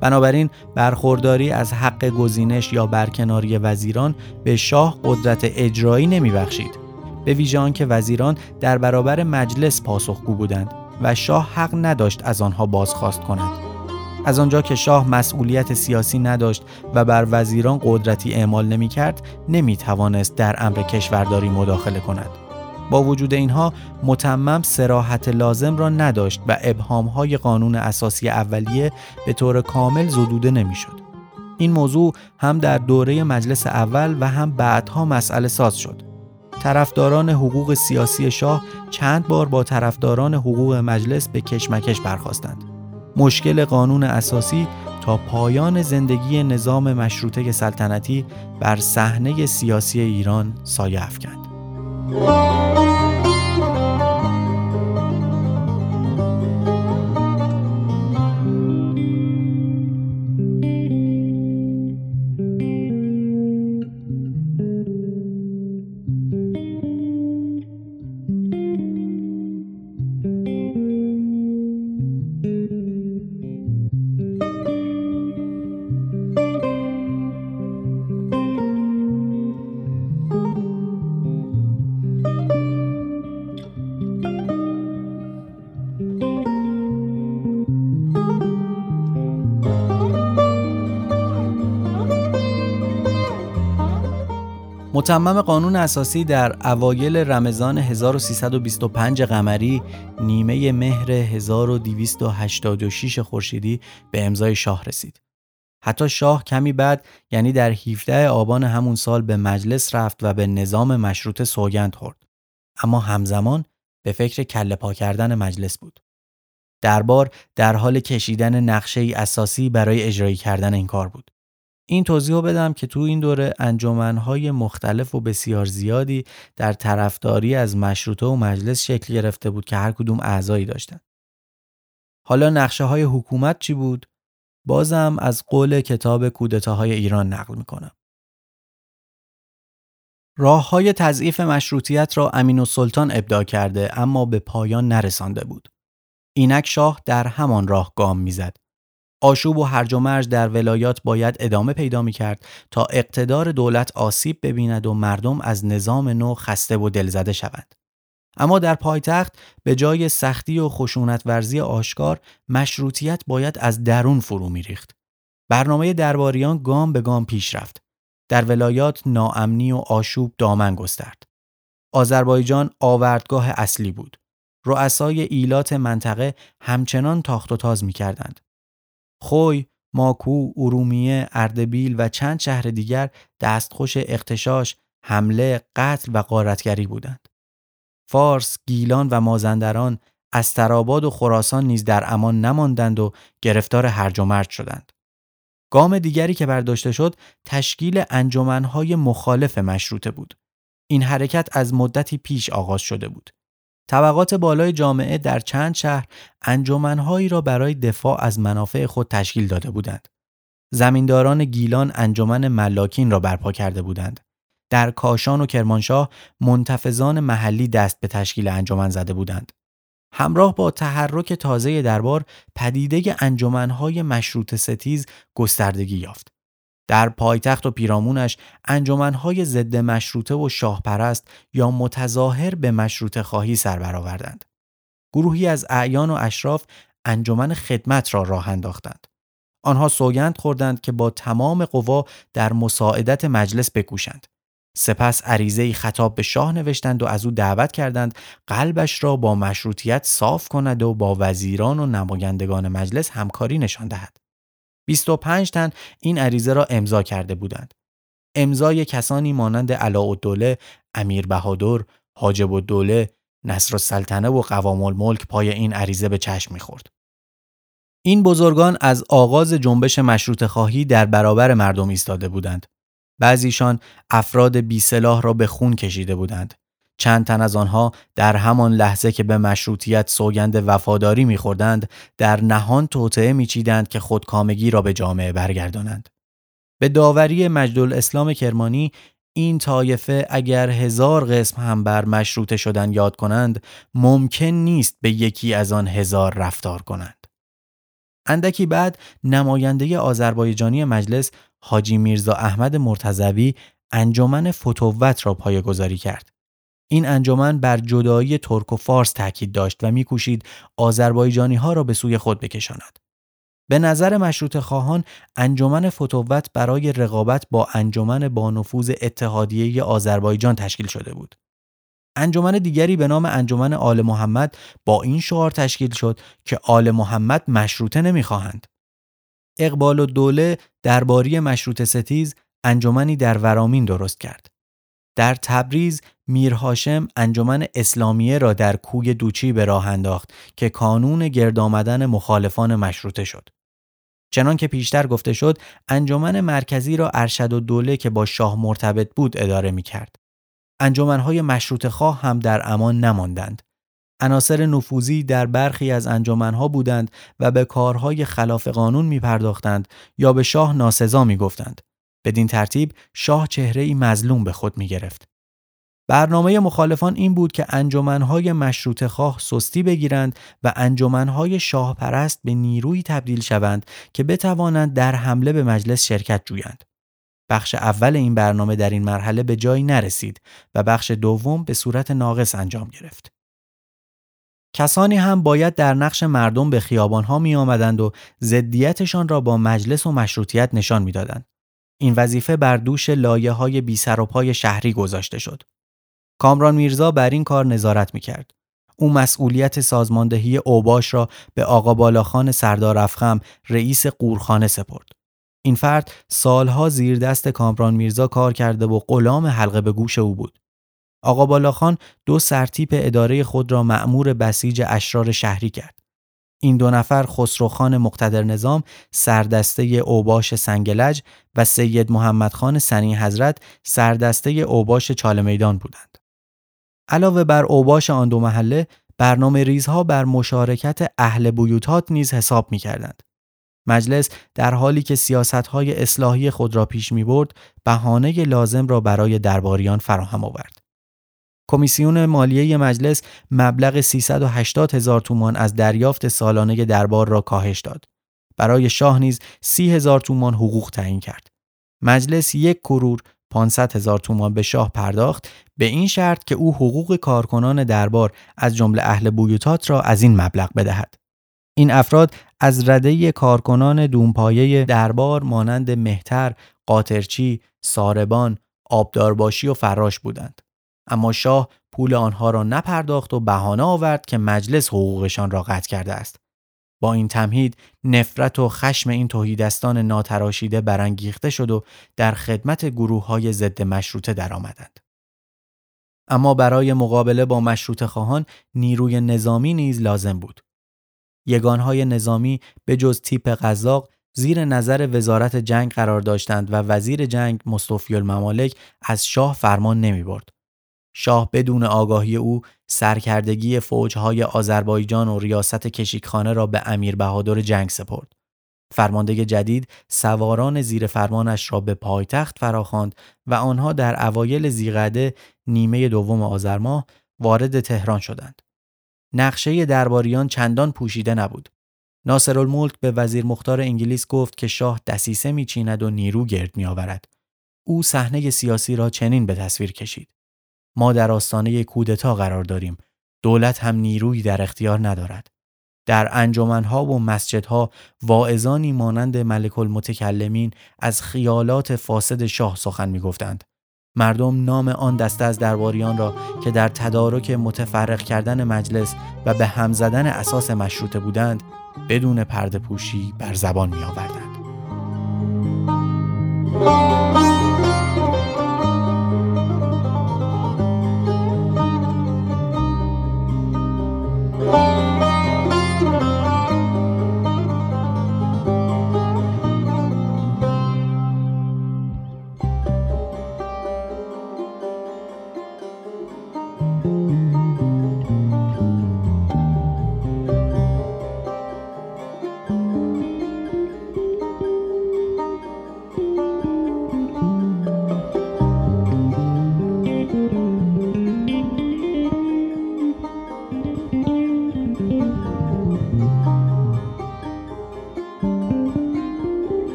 Speaker 1: بنابراین برخورداری از حق گزینش یا برکناری وزیران به شاه قدرت اجرایی نمی بخشید به ویژه آنکه وزیران در برابر مجلس پاسخگو بودند و شاه حق نداشت از آنها بازخواست کند از آنجا که شاه مسئولیت سیاسی نداشت و بر وزیران قدرتی اعمال نمی کرد در امر کشورداری مداخله کند. با وجود اینها متمم سراحت لازم را نداشت و ابهامهای قانون اساسی اولیه به طور کامل زدوده نمی‌شد. این موضوع هم در دوره مجلس اول و هم بعدها مسئله ساز شد. طرفداران حقوق سیاسی شاه چند بار با طرفداران حقوق مجلس به کشمکش برخواستند. مشکل قانون اساسی تا پایان زندگی نظام مشروطه سلطنتی بر صحنه سیاسی ایران سایه افکند. Oh, متمم قانون اساسی در اوایل رمضان 1325 قمری نیمه مهر 1286 خورشیدی به امضای شاه رسید. حتی شاه کمی بعد یعنی در 17 آبان همون سال به مجلس رفت و به نظام مشروط سوگند خورد. اما همزمان به فکر کله پا کردن مجلس بود. دربار در حال کشیدن نقشه اساسی برای اجرایی کردن این کار بود. این توضیح بدم که تو این دوره انجمنهای مختلف و بسیار زیادی در طرفداری از مشروطه و مجلس شکل گرفته بود که هر کدوم اعضایی داشتن. حالا نقشه های حکومت چی بود؟ بازم از قول کتاب کودتاهای ایران نقل می‌کنم. راه های تضعیف مشروطیت را امین و سلطان ابداع کرده اما به پایان نرسانده بود. اینک شاه در همان راه گام می‌زد آشوب و هرج و مرج در ولایات باید ادامه پیدا می کرد تا اقتدار دولت آسیب ببیند و مردم از نظام نو خسته و دلزده شوند. اما در پایتخت به جای سختی و خشونت ورزی آشکار مشروطیت باید از درون فرو می ریخت. برنامه درباریان گام به گام پیش رفت. در ولایات ناامنی و آشوب دامن گسترد. آذربایجان آوردگاه اصلی بود. رؤسای ایلات منطقه همچنان تاخت و تاز می کردند. خوی، ماکو، ارومیه، اردبیل و چند شهر دیگر دستخوش اختشاش، حمله، قتل و غارتگری بودند. فارس، گیلان و مازندران استراباد و خراسان نیز در امان نماندند و گرفتار هرج و مرج شدند. گام دیگری که برداشته شد تشکیل انجمنهای مخالف مشروطه بود. این حرکت از مدتی پیش آغاز شده بود. طبقات بالای جامعه در چند شهر انجمنهایی را برای دفاع از منافع خود تشکیل داده بودند. زمینداران گیلان انجمن ملاکین را برپا کرده بودند. در کاشان و کرمانشاه منتفزان محلی دست به تشکیل انجمن زده بودند. همراه با تحرک تازه دربار پدیده انجمنهای مشروط ستیز گستردگی یافت. در پایتخت و پیرامونش انجمنهای ضد مشروطه و شاهپرست یا متظاهر به مشروطه خواهی سر برآوردند. گروهی از اعیان و اشراف انجمن خدمت را راه انداختند. آنها سوگند خوردند که با تمام قوا در مساعدت مجلس بکوشند. سپس عریضه خطاب به شاه نوشتند و از او دعوت کردند قلبش را با مشروطیت صاف کند و با وزیران و نمایندگان مجلس همکاری نشان دهد. 25 تن این عریضه را امضا کرده بودند. امضای کسانی مانند علاءالدوله، امیر بهادر، حاجب الدوله، نصر السلطنه و قوام الملک پای این عریضه به چشم می‌خورد. این بزرگان از آغاز جنبش مشروط خواهی در برابر مردم ایستاده بودند. بعضیشان افراد بی سلاح را به خون کشیده بودند. چند تن از آنها در همان لحظه که به مشروطیت سوگند وفاداری میخوردند در نهان توطعه میچیدند که خودکامگی را به جامعه برگردانند. به داوری مجدل اسلام کرمانی این طایفه اگر هزار قسم هم بر مشروطه شدن یاد کنند ممکن نیست به یکی از آن هزار رفتار کنند. اندکی بعد نماینده آذربایجانی مجلس حاجی میرزا احمد مرتزوی انجمن فتووت را پایگذاری کرد. این انجمن بر جدایی ترک و فارس تاکید داشت و میکوشید آذربایجانی ها را به سوی خود بکشاند. به نظر مشروط خواهان انجمن فتووت برای رقابت با انجمن با نفوذ اتحادیه آذربایجان تشکیل شده بود. انجمن دیگری به نام انجمن آل محمد با این شعار تشکیل شد که آل محمد مشروطه نمی‌خواهند. اقبال و دوله درباری مشروط ستیز انجمنی در ورامین درست کرد. در تبریز میر هاشم انجمن اسلامیه را در کوی دوچی به راه انداخت که کانون گرد آمدن مخالفان مشروطه شد. چنان که پیشتر گفته شد انجمن مرکزی را ارشد و دوله که با شاه مرتبط بود اداره می کرد. انجمنهای مشروط خواه هم در امان نماندند. عناصر نفوذی در برخی از انجمنها بودند و به کارهای خلاف قانون می پرداختند یا به شاه ناسزا می گفتند. بدین ترتیب شاه چهره ای مظلوم به خود می گرفت. برنامه مخالفان این بود که انجمنهای مشروط خواه سستی بگیرند و انجمنهای شاه پرست به نیروی تبدیل شوند که بتوانند در حمله به مجلس شرکت جویند. بخش اول این برنامه در این مرحله به جایی نرسید و بخش دوم به صورت ناقص انجام گرفت. کسانی هم باید در نقش مردم به خیابانها می آمدند و ضدیتشان را با مجلس و مشروطیت نشان می‌دادند. این وظیفه بر دوش لایه های بی سر و پای شهری گذاشته شد. کامران میرزا بر این کار نظارت می کرد. او مسئولیت سازماندهی اوباش را به آقا بالاخان سردار افخم رئیس قورخانه سپرد. این فرد سالها زیر دست کامران میرزا کار کرده و غلام حلقه به گوش او بود. آقا بالاخان دو سرتیپ اداره خود را مأمور بسیج اشرار شهری کرد. این دو نفر خسروخان مقتدر نظام سردسته اوباش سنگلج و سید محمد خان سنی حضرت سردسته اوباش چال میدان بودند. علاوه بر اوباش آن دو محله برنامه ریزها بر مشارکت اهل بیوتات نیز حساب می کردند. مجلس در حالی که سیاستهای اصلاحی خود را پیش می برد بهانه لازم را برای درباریان فراهم آورد. کمیسیون مالیه مجلس مبلغ 380 هزار تومان از دریافت سالانه دربار را کاهش داد. برای شاه نیز 30 هزار تومان حقوق تعیین کرد. مجلس یک کرور 500 هزار تومان به شاه پرداخت به این شرط که او حقوق کارکنان دربار از جمله اهل بویوتات را از این مبلغ بدهد. این افراد از رده کارکنان دونپایه دربار مانند مهتر، قاطرچی، ساربان، آبدارباشی و فراش بودند. اما شاه پول آنها را نپرداخت و بهانه آورد که مجلس حقوقشان را قطع کرده است. با این تمهید نفرت و خشم این توهیدستان ناتراشیده برانگیخته شد و در خدمت گروه های ضد مشروطه درآمدند. اما برای مقابله با مشروط خواهان نیروی نظامی نیز لازم بود. یگانهای نظامی به جز تیپ قزاق زیر نظر وزارت جنگ قرار داشتند و وزیر جنگ مصطفی الممالک از شاه فرمان نمی برد. شاه بدون آگاهی او سرکردگی فوجهای آذربایجان و ریاست کشیکخانه را به امیر بهادر جنگ سپرد. فرمانده جدید سواران زیر فرمانش را به پایتخت فراخواند و آنها در اوایل زیقده نیمه دوم آذر ماه وارد تهران شدند. نقشه درباریان چندان پوشیده نبود. ناصر الملک به وزیر مختار انگلیس گفت که شاه دسیسه میچیند و نیرو گرد میآورد. او صحنه سیاسی را چنین به تصویر کشید. ما در آستانه کودتا قرار داریم. دولت هم نیرویی در اختیار ندارد. در انجمنها و مسجدها واعظانی مانند ملک المتکلمین از خیالات فاسد شاه سخن می‌گفتند. مردم نام آن دسته از درباریان را که در تدارک متفرق کردن مجلس و به هم زدن اساس مشروطه بودند بدون پرده پوشی بر زبان می آوردند.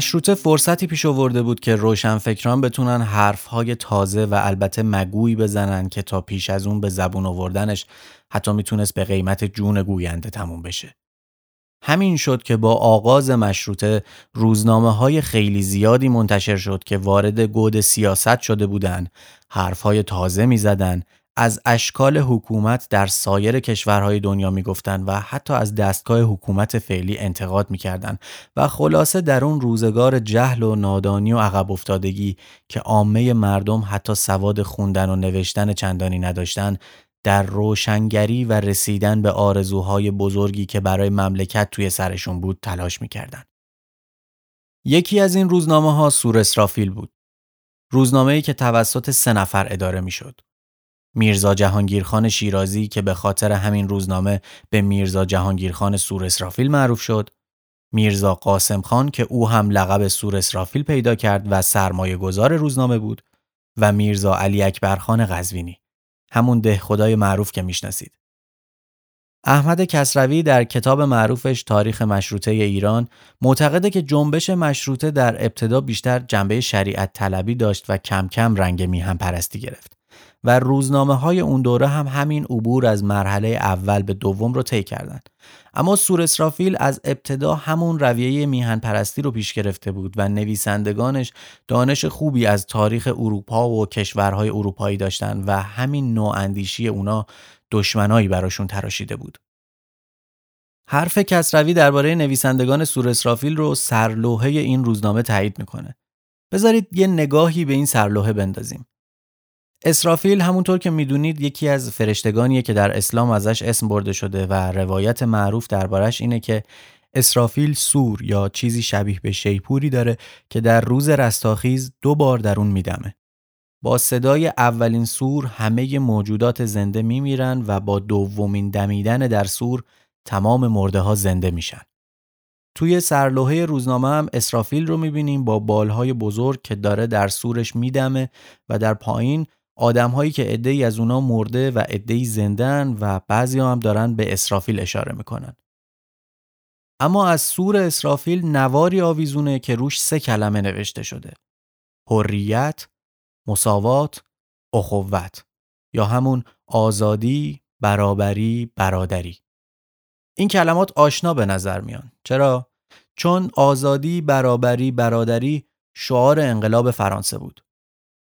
Speaker 1: مشروطه فرصتی پیش آورده بود که روشنفکران بتونن حرفهای تازه و البته مگویی بزنن که تا پیش از اون به زبون آوردنش حتی می‌تونست به قیمت جون گوینده تموم بشه. همین شد که با آغاز مشروطه روزنامه های خیلی زیادی منتشر شد که وارد گود سیاست شده بودند، حرفهای تازه می زدن، از اشکال حکومت در سایر کشورهای دنیا می‌گفتند و حتی از دستگاه حکومت فعلی انتقاد می‌کردند و خلاصه در اون روزگار جهل و نادانی و عقب افتادگی که عامه مردم حتی سواد خوندن و نوشتن چندانی نداشتند در روشنگری و رسیدن به آرزوهای بزرگی که برای مملکت توی سرشون بود تلاش می‌کردند. یکی از این روزنامه ها سور اسرافیل بود. روزنامه‌ای که توسط سه نفر اداره می‌شد. میرزا جهانگیرخان شیرازی که به خاطر همین روزنامه به میرزا جهانگیرخان سور اسرافیل معروف شد. میرزا قاسم خان که او هم لقب سور اسرافیل پیدا کرد و سرمایه گذار روزنامه بود و میرزا علی اکبرخان قزوینی همون ده خدای معروف که می‌شناسید. احمد کسروی در کتاب معروفش تاریخ مشروطه ایران معتقده که جنبش مشروطه در ابتدا بیشتر جنبه شریعت طلبی داشت و کم کم رنگ میهم پرستی گرفت. و روزنامه های اون دوره هم همین عبور از مرحله اول به دوم رو طی کردند. اما سور اسرافیل از ابتدا همون رویه میهن پرستی رو پیش گرفته بود و نویسندگانش دانش خوبی از تاریخ اروپا و کشورهای اروپایی داشتن و همین نوع اندیشی اونا دشمنایی براشون تراشیده بود. حرف کسروی درباره نویسندگان سور اسرافیل رو سرلوحه این روزنامه تایید می‌کنه. بذارید یه نگاهی به این سرلوحه بندازیم. اسرافیل همونطور که می‌دونید یکی از فرشتگانیه که در اسلام ازش اسم برده شده و روایت معروف دربارش اینه که اسرافیل سور یا چیزی شبیه به شیپوری داره که در روز رستاخیز دو بار در اون میدمه. با صدای اولین سور همه موجودات زنده میمیرن و با دومین دمیدن در سور تمام مرده ها زنده میشن. توی سرلوحه روزنامه هم اسرافیل رو می‌بینیم با بالهای بزرگ که داره در سورش میدمه و در پایین آدم هایی که عده‌ای از اونا مرده و عده‌ای زندن و بعضی هم دارن به اسرافیل اشاره می‌کنن. اما از سور اسرافیل نواری آویزونه که روش سه کلمه نوشته شده. حریت، مساوات، اخوت یا همون آزادی، برابری، برادری. این کلمات آشنا به نظر میان. چرا؟ چون آزادی، برابری، برادری شعار انقلاب فرانسه بود.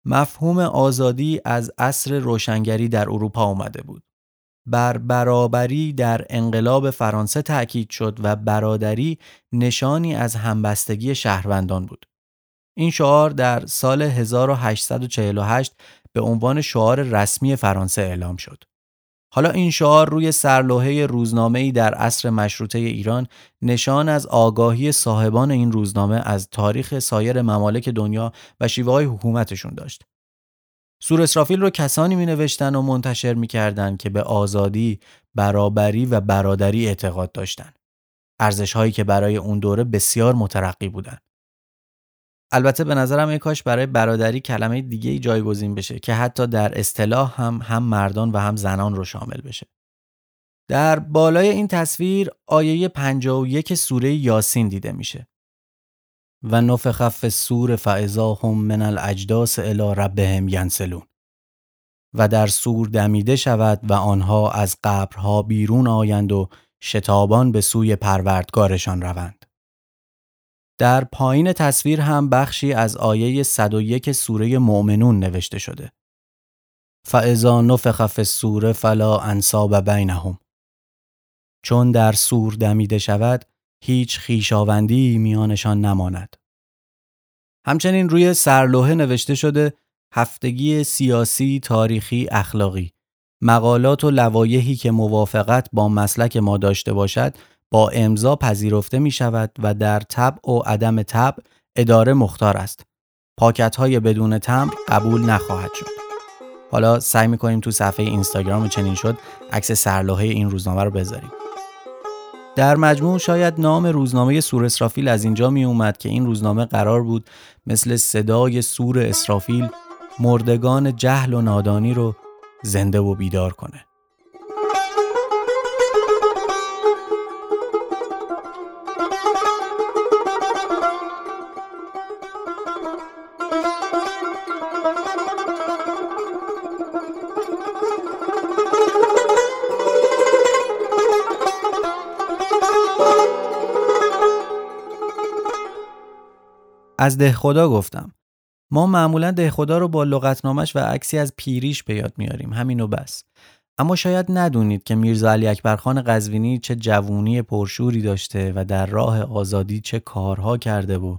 Speaker 1: مفهوم آزادی از عصر روشنگری در اروپا آمده بود. بر برابری در انقلاب فرانسه تأکید شد و برادری نشانی از همبستگی شهروندان بود. این شعار در سال 1848 به عنوان شعار رسمی فرانسه اعلام شد. حالا این شعار روی سرلوحه روزنامه‌ای در عصر مشروطه ایران نشان از آگاهی صاحبان این روزنامه از تاریخ سایر ممالک دنیا و شیوه های حکومتشون داشت. سور اسرافیل رو کسانی می نوشتن و منتشر می کردن که به آزادی، برابری و برادری اعتقاد داشتند. ارزش هایی که برای اون دوره بسیار مترقی بودند. البته به نظرم یک کاش برای برادری کلمه دیگه ای جایگزین بشه که حتی در اصطلاح هم هم مردان و هم زنان رو شامل بشه. در بالای این تصویر آیه 51 سوره یاسین دیده میشه. و نفخ فی السور فاذا هم من الاجداس الی ربهم ینسلون و در سور دمیده شود و آنها از قبرها بیرون آیند و شتابان به سوی پروردگارشان روند. در پایین تصویر هم بخشی از آیه 101 سوره مؤمنون نوشته شده. فاذا نفخ فی السور فلا انصاب بینهم چون در سور دمیده شود هیچ خیشاوندی میانشان نماند. همچنین روی سرلوحه نوشته شده هفتگی سیاسی، تاریخی، اخلاقی مقالات و لوایحی که موافقت با مسلک ما داشته باشد با امضا پذیرفته می شود و در تبع و عدم تبع اداره مختار است. پاکت های بدون تمر قبول نخواهد شد. حالا سعی می کنیم تو صفحه اینستاگرام چنین شد عکس سرلوحه این روزنامه رو بذاریم. در مجموع شاید نام روزنامه سور اسرافیل از اینجا می اومد که این روزنامه قرار بود مثل صدای سور اسرافیل مردگان جهل و نادانی رو زنده و بیدار کنه. از ده خدا گفتم. ما معمولا ده خدا رو با لغتنامش و عکسی از پیریش به یاد میاریم. همینو بس. اما شاید ندونید که میرزا علی اکبرخان قزوینی چه جوونی پرشوری داشته و در راه آزادی چه کارها کرده و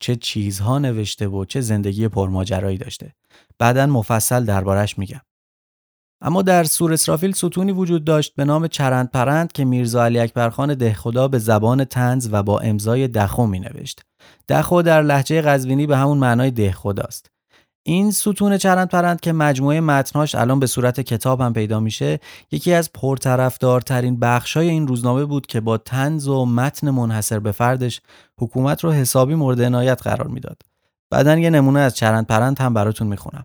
Speaker 1: چه چیزها نوشته و چه زندگی پرماجرایی داشته. بعدا مفصل دربارش میگم. اما در سور اسرافیل ستونی وجود داشت به نام چرند پرند که میرزا علی اکبرخان دهخدا به زبان تنز و با امضای دخو می نوشت. دخو در لحجه قزوینی به همون معنای دهخداست. این ستون چرند پرند که مجموعه متناش الان به صورت کتاب هم پیدا میشه یکی از پرطرفدارترین بخشای این روزنامه بود که با تنز و متن منحصر به فردش حکومت رو حسابی مورد عنایت قرار می‌داد. بعدا یه نمونه از چرند پرند هم براتون می‌خونم.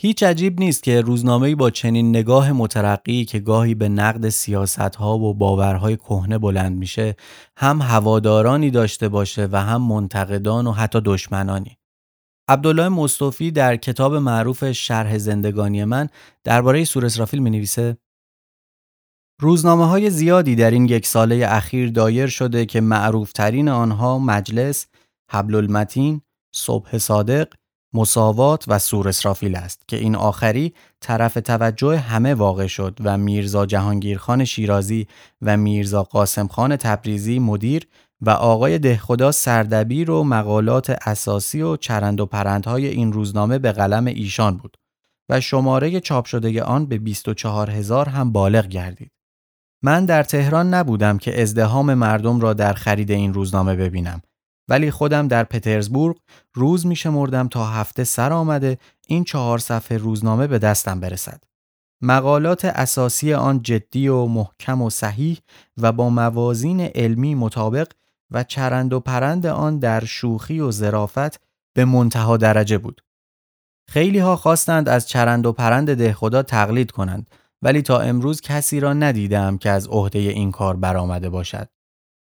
Speaker 1: هیچ عجیب نیست که روزنامه‌ای با چنین نگاه مترقی که گاهی به نقد سیاستها و باورهای کهنه بلند میشه هم هوادارانی داشته باشه و هم منتقدان و حتی دشمنانی. عبدالله مصطفی در کتاب معروف شرح زندگانی من درباره سور اسرافیل می نویسه زیادی در این یک ساله اخیر دایر شده که معروفترین آنها مجلس، حبل المتین، صبح صادق، مساوات و سور اسرافیل است که این آخری طرف توجه همه واقع شد و میرزا جهانگیرخان شیرازی و میرزا قاسم خان تبریزی مدیر و آقای دهخدا سردبیر و مقالات اساسی و چرند و پرندهای این روزنامه به قلم ایشان بود و شماره چاپ شده آن به 24 هزار هم بالغ گردید. من در تهران نبودم که ازدهام مردم را در خرید این روزنامه ببینم ولی خودم در پترزبورگ روز می شمردم تا هفته سر آمده این چهار صفحه روزنامه به دستم برسد. مقالات اساسی آن جدی و محکم و صحیح و با موازین علمی مطابق و چرند و پرند آن در شوخی و ظرافت به منتها درجه بود. خیلی ها خواستند از چرند و پرند ده خدا تقلید کنند ولی تا امروز کسی را ندیدم که از عهده این کار برآمده باشد.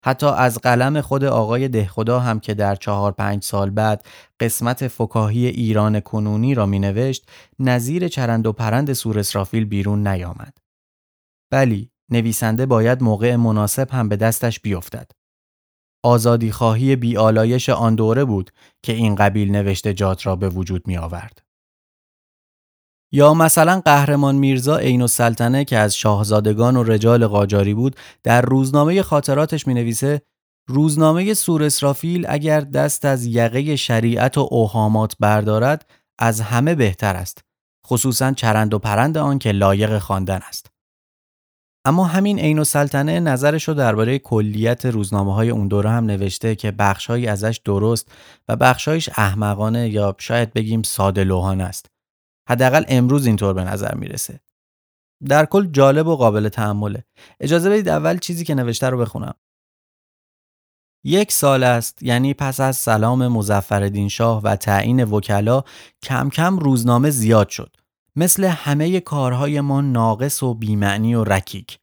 Speaker 1: حتی از قلم خود آقای دهخدا هم که در چهار پنج سال بعد قسمت فکاهی ایران کنونی را می نوشت نظیر چرند و پرند سور اسرافیل بیرون نیامد. بلی نویسنده باید موقع مناسب هم به دستش بیفتد. آزادی خواهی بیالایش آن دوره بود که این قبیل نوشته جات را به وجود می آورد. یا مثلا قهرمان میرزا عین السلطنه که از شاهزادگان و رجال قاجاری بود در روزنامه خاطراتش می نویسه روزنامه سور اسرافیل اگر دست از یقه شریعت و اوهامات بردارد از همه بهتر است خصوصا چرند و پرند آن که لایق خواندن است. اما همین عین السلطنه نظرش رو درباره کلیت روزنامه های اون دوره هم نوشته که بخشهایی ازش درست و بخشهایش احمقانه یا شاید بگیم ساده لوحانه است. حداقل امروز اینطور به نظر می‌رسه. در کل جالب و قابل تحمله. اجازه بدید اول چیزی که نوشته رو بخونم. یک سال است یعنی پس از سلام مزفردین شاه و تعیین وکلا کم کم روزنامه زیاد شد. مثل همه کارهای ما ناقص و بیمعنی و رکیک.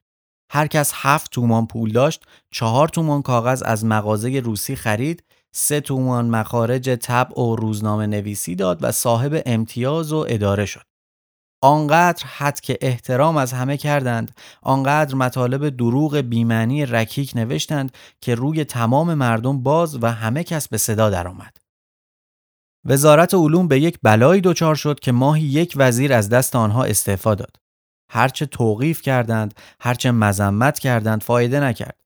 Speaker 1: هر کس هفت تومان پول داشت چهار تومان کاغذ از مغازه روسی خرید سه تومان مخارج طبع و روزنامه نویسی داد و صاحب امتیاز و اداره شد. آنقدر حد که احترام از همه کردند آنقدر مطالب دروغ بیمعنی رکیک نوشتند که روی تمام مردم باز و همه کس به صدا درآمد. وزارت علوم به یک بلایی دچار شد که ماهی یک وزیر از دست آنها استعفا داد. هرچه توقیف کردند، هرچه مذمت کردند فایده نکرد.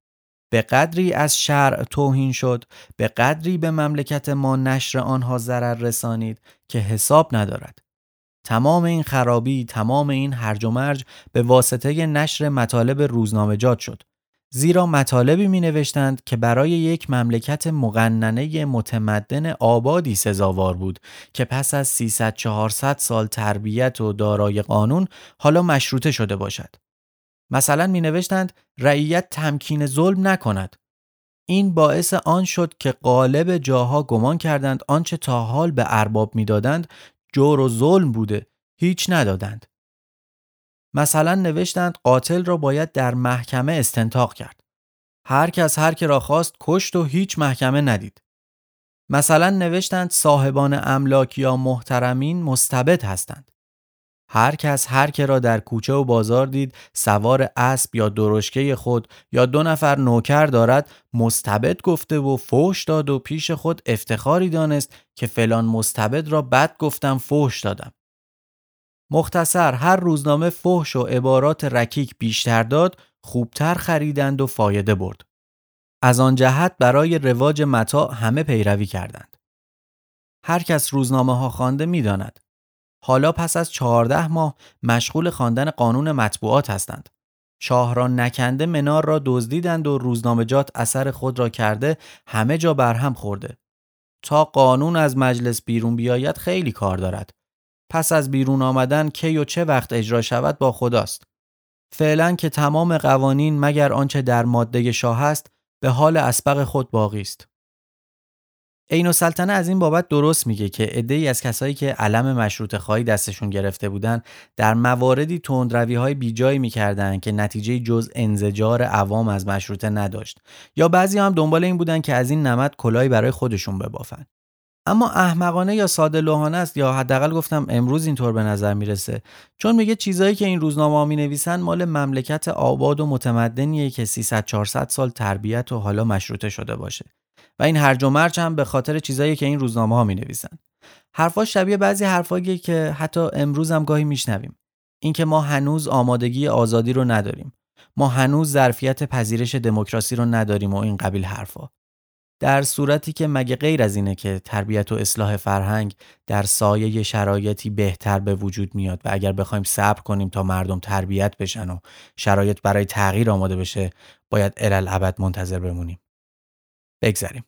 Speaker 1: به قدری از شرع توهین شد، به قدری به مملکت ما نشر آنها ضرر رسانید که حساب ندارد. تمام این خرابی، تمام این هرج و مرج به واسطه نشر مطالب روزنامه‌جات شد. زیرا مطالبی می نوشتند که برای یک مملکت مقننه متمدن آبادی سزاوار بود که پس از 300-400 سال تربیت و دارای قانون حالا مشروطه شده باشد. مثلا می نوشتند رعیت تمکین ظلم نکند. این باعث آن شد که قالب جاها گمان کردند آنچه تا حال به ارباب می‌دادند جور و ظلم بوده هیچ ندادند. مثلا نوشتند قاتل را باید در محکمه استنتاق کرد. هر کس هر که را خواست کشت و هیچ محکمه ندید. مثلا نوشتند صاحبان املاک یا محترمین مستبد هستند. هر کس هر که را در کوچه و بازار دید سوار اسب یا درشکه خود یا دو نفر نوکر دارد مستبد گفته و فوش داد و پیش خود افتخاری دانست که فلان مستبد را بد گفتم فوش دادم. مختصر هر روزنامه فحش و عبارات رکیک بیشتر داد خوبتر خریدند و فایده برد. از آن جهت برای رواج متا همه پیروی کردند. هر کس روزنامه ها خوانده می‌داند. حالا پس از چهارده ماه مشغول خواندن قانون مطبوعات هستند. شاهران نکنده منار را دزدیدند و روزنامه‌جات اثر خود را کرده همه جا برهم خورده. تا قانون از مجلس بیرون بیاید خیلی کار دارد. پس از بیرون آمدن کی و چه وقت اجرا شود با خداست. فعلا که تمام قوانین مگر آنچه در ماده شاه است به حال اسبق خود باقی است. عین و سلطنه از این بابت درست میگه که عده‌ای از کسایی که علم مشروط خواهی دستشون گرفته بودن در مواردی تندروی های بیجایی می‌کردن که نتیجه جز انزجار عوام از مشروطه نداشت. یا بعضی هم دنبال این بودن که از این نمد کلایی برای خودشون ببافن. اما احمقانه یا ساده لوحانه است یا حداقل گفتم امروز اینطور به نظر می‌رسه. چون میگه چیزایی که این روزنامه می نویسن مال مملکت آباد و متمدنیه که 300 400 سال تربیت و حالا مشروطه شده باشه. و این هرج و مرج هم به خاطر چیزایی که این روزنامه ها می نویسن حرفا شبیه بعضی حرفایی که حتی امروز هم گاهی میشنویم. اینکه ما هنوز آمادگی آزادی رو نداریم. ما هنوز ظرفیت پذیرش دموکراسی رو نداریم و این قبیل حرفا. در صورتی که مگه غیر از اینه که تربیت و اصلاح فرهنگ در سایه شرایطی بهتر به وجود میاد و اگر بخوایم صبر کنیم تا مردم تربیت بشن و شرایط برای تغییر آماده بشه باید الالعبد منتظر بمونیم. بگذریم.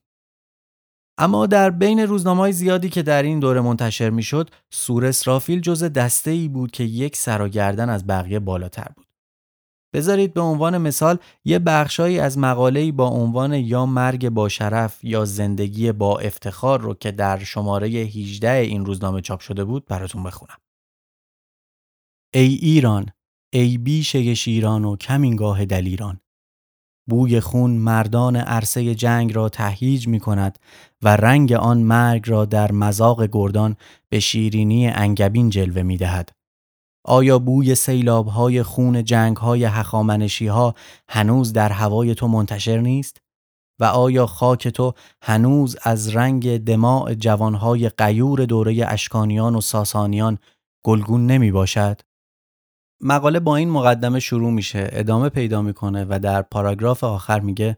Speaker 1: اما در بین روزنامه زیادی که در این دوره منتشر می‌شد سور اسرافیل جز دسته ای بود که یک سر و از بقیه بالاتر بود. بذارید به عنوان مثال یه بخشایی از مقاله‌ای با عنوان یا مرگ با شرف یا زندگی با افتخار رو که در شماره 18 این روزنامه چاپ شده بود براتون بخونم. ای ایران ای بیشه شیران و کمینگاه دلیران بوی خون مردان عرصه جنگ را تهییج می کند و رنگ آن مرگ را در مزاق گردان به شیرینی انگبین جلوه می دهد. آیا بوی سیلاب های خون جنگ های هخامنشی ها هنوز در هوای تو منتشر نیست؟ و آیا خاک تو هنوز از رنگ دماع جوانهای قیور دوره اشکانیان و ساسانیان گلگون نمی باشد؟ مقاله با این مقدمه شروع میشه ادامه پیدا می‌کنه و در پاراگراف آخر میگه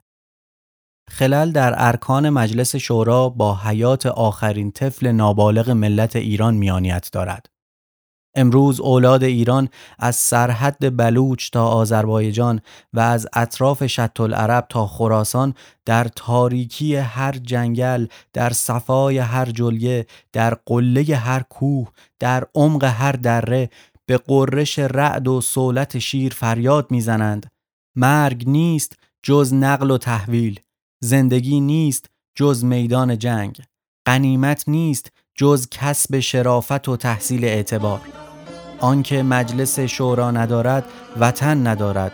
Speaker 1: خلال در ارکان مجلس شورا با حیات آخرین طفل نابالغ ملت ایران میانیت دارد. امروز اولاد ایران از سرحد بلوچ تا آذربایجان و از اطراف شط العرب تا خراسان در تاریکی هر جنگل در صفای هر جلیه در قله هر کوه در عمق هر دره به قررش رعد و سولت شیر فریاد می‌زنند. مرگ نیست جز نقل و تحویل زندگی نیست جز میدان جنگ قنیمت نیست جز کسب شرافت و تحصیل اعتبار. آنکه مجلس شورا ندارد وطن ندارد.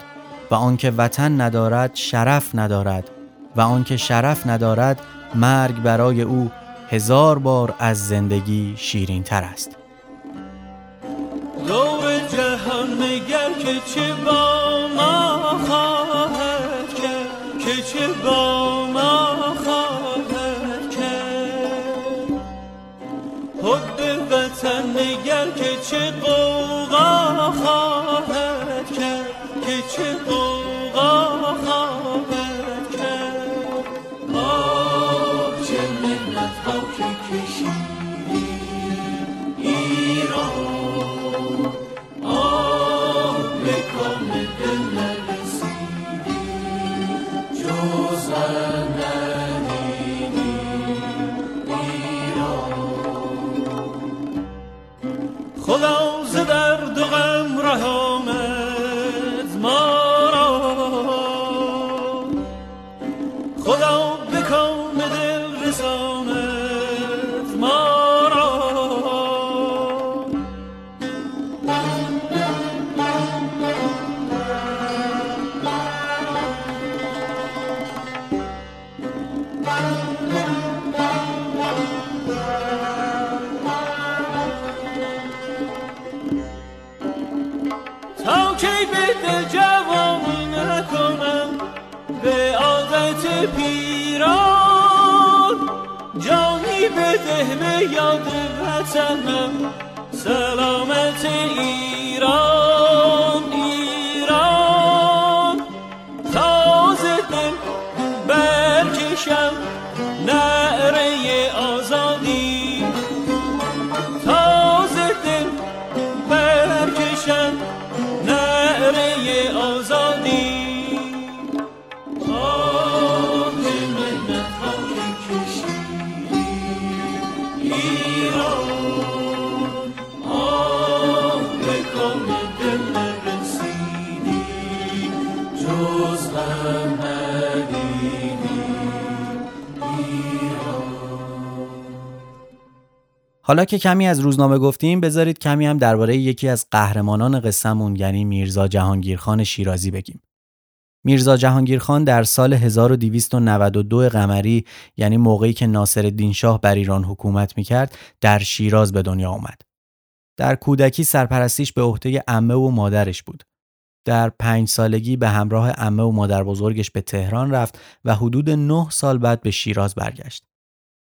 Speaker 1: و آنکه وطن ندارد شرف ندارد. و آنکه شرف ندارد مرگ برای او هزار بار از زندگی شیرین تر است.
Speaker 2: دور جهان نگر که چه با ما خواهد کرد که چه با نگر که چه قوقا خواهد کرد که چه قوقا خواهد به یاد وطنم. سلامت ایران ایران. تازه دل برکشم.
Speaker 1: حالا که کمی از روزنامه گفتیم بذارید کمی هم درباره یکی از قهرمانان قصهمون یعنی میرزا جهانگیرخان شیرازی بگیم. میرزا جهانگیرخان در سال 1292 قمری یعنی موقعی که ناصرالدین شاه بر ایران حکومت می‌کرد در شیراز به دنیا آمد. در کودکی سرپرستیش به عهده عمه و مادرش بود. در پنج سالگی به همراه عمه و مادر بزرگش به تهران رفت و حدود نه سال بعد به شیراز برگشت.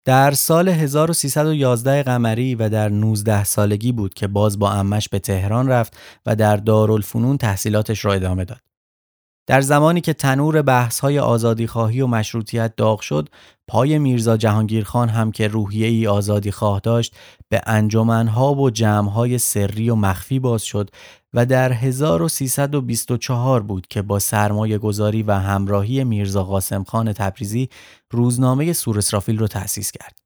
Speaker 1: در سال 1311 قمری و در 19 سالگی بود که باز با امش به تهران رفت و در دارالفنون تحصیلاتش را ادامه داد. در زمانی که تنور بحث‌های آزادیخواهی و مشروطیت داغ شد، پای میرزا جهانگیرخان هم که روحیه ای آزادی خواه داشت به انجمنها و جمعهای سری و مخفی باز شد و در 1324 بود که با سرمایه گذاری و همراهی میرزا قاسم خان تبریزی روزنامه سور اسرافیل رو تأسیس کرد.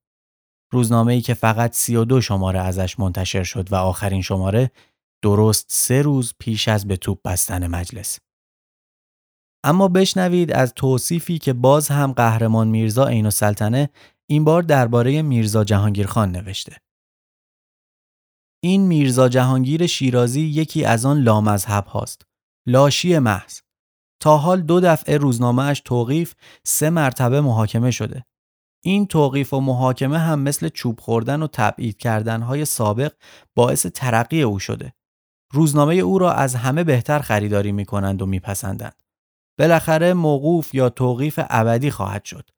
Speaker 1: روزنامه ای که فقط 32 شماره ازش منتشر شد و آخرین شماره درست سه روز پیش از به توپ بستن مجلس. اما بشنوید از توصیفی که باز هم قهرمان میرزا عین السلطنه این بار درباره میرزا جهانگیرخان نوشته. این میرزا جهانگیر شیرازی یکی از آن لامذهب هاست. لاشی محض. تا حال دو دفعه روزنامهش توقیف سه مرتبه محاکمه شده. این توقیف و محاکمه هم مثل چوب خوردن و تبعید کردن های سابق باعث ترقی او شده. روزنامه او را از همه بهتر خریداری می کنند و میپسندند. بالاخره موقوف یا توقیف ابدی خواهد شد.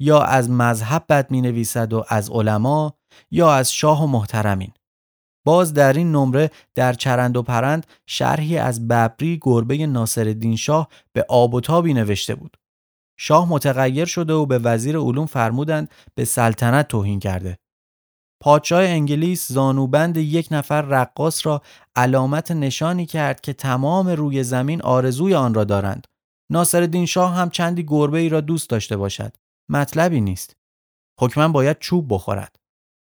Speaker 1: یا از مذهب بد می نویسد و از علما یا از شاه و محترمین. باز در این نمره در چرند و پرند شرحی از ببری گربه ناصرالدین شاه به آب و تابی نوشته بود. شاه متغیر شده و به وزیر علوم فرمودند به سلطنت توهین کرده. پادشاه انگلیس زانوبند یک نفر رقاص را علامت نشانی کرد که تمام روی زمین آرزوی آن را دارند. ناصرالدین شاه هم چندی گربه ای را دوست داشته باشد. مطلبی نیست. حکمن باید چوب بخورد.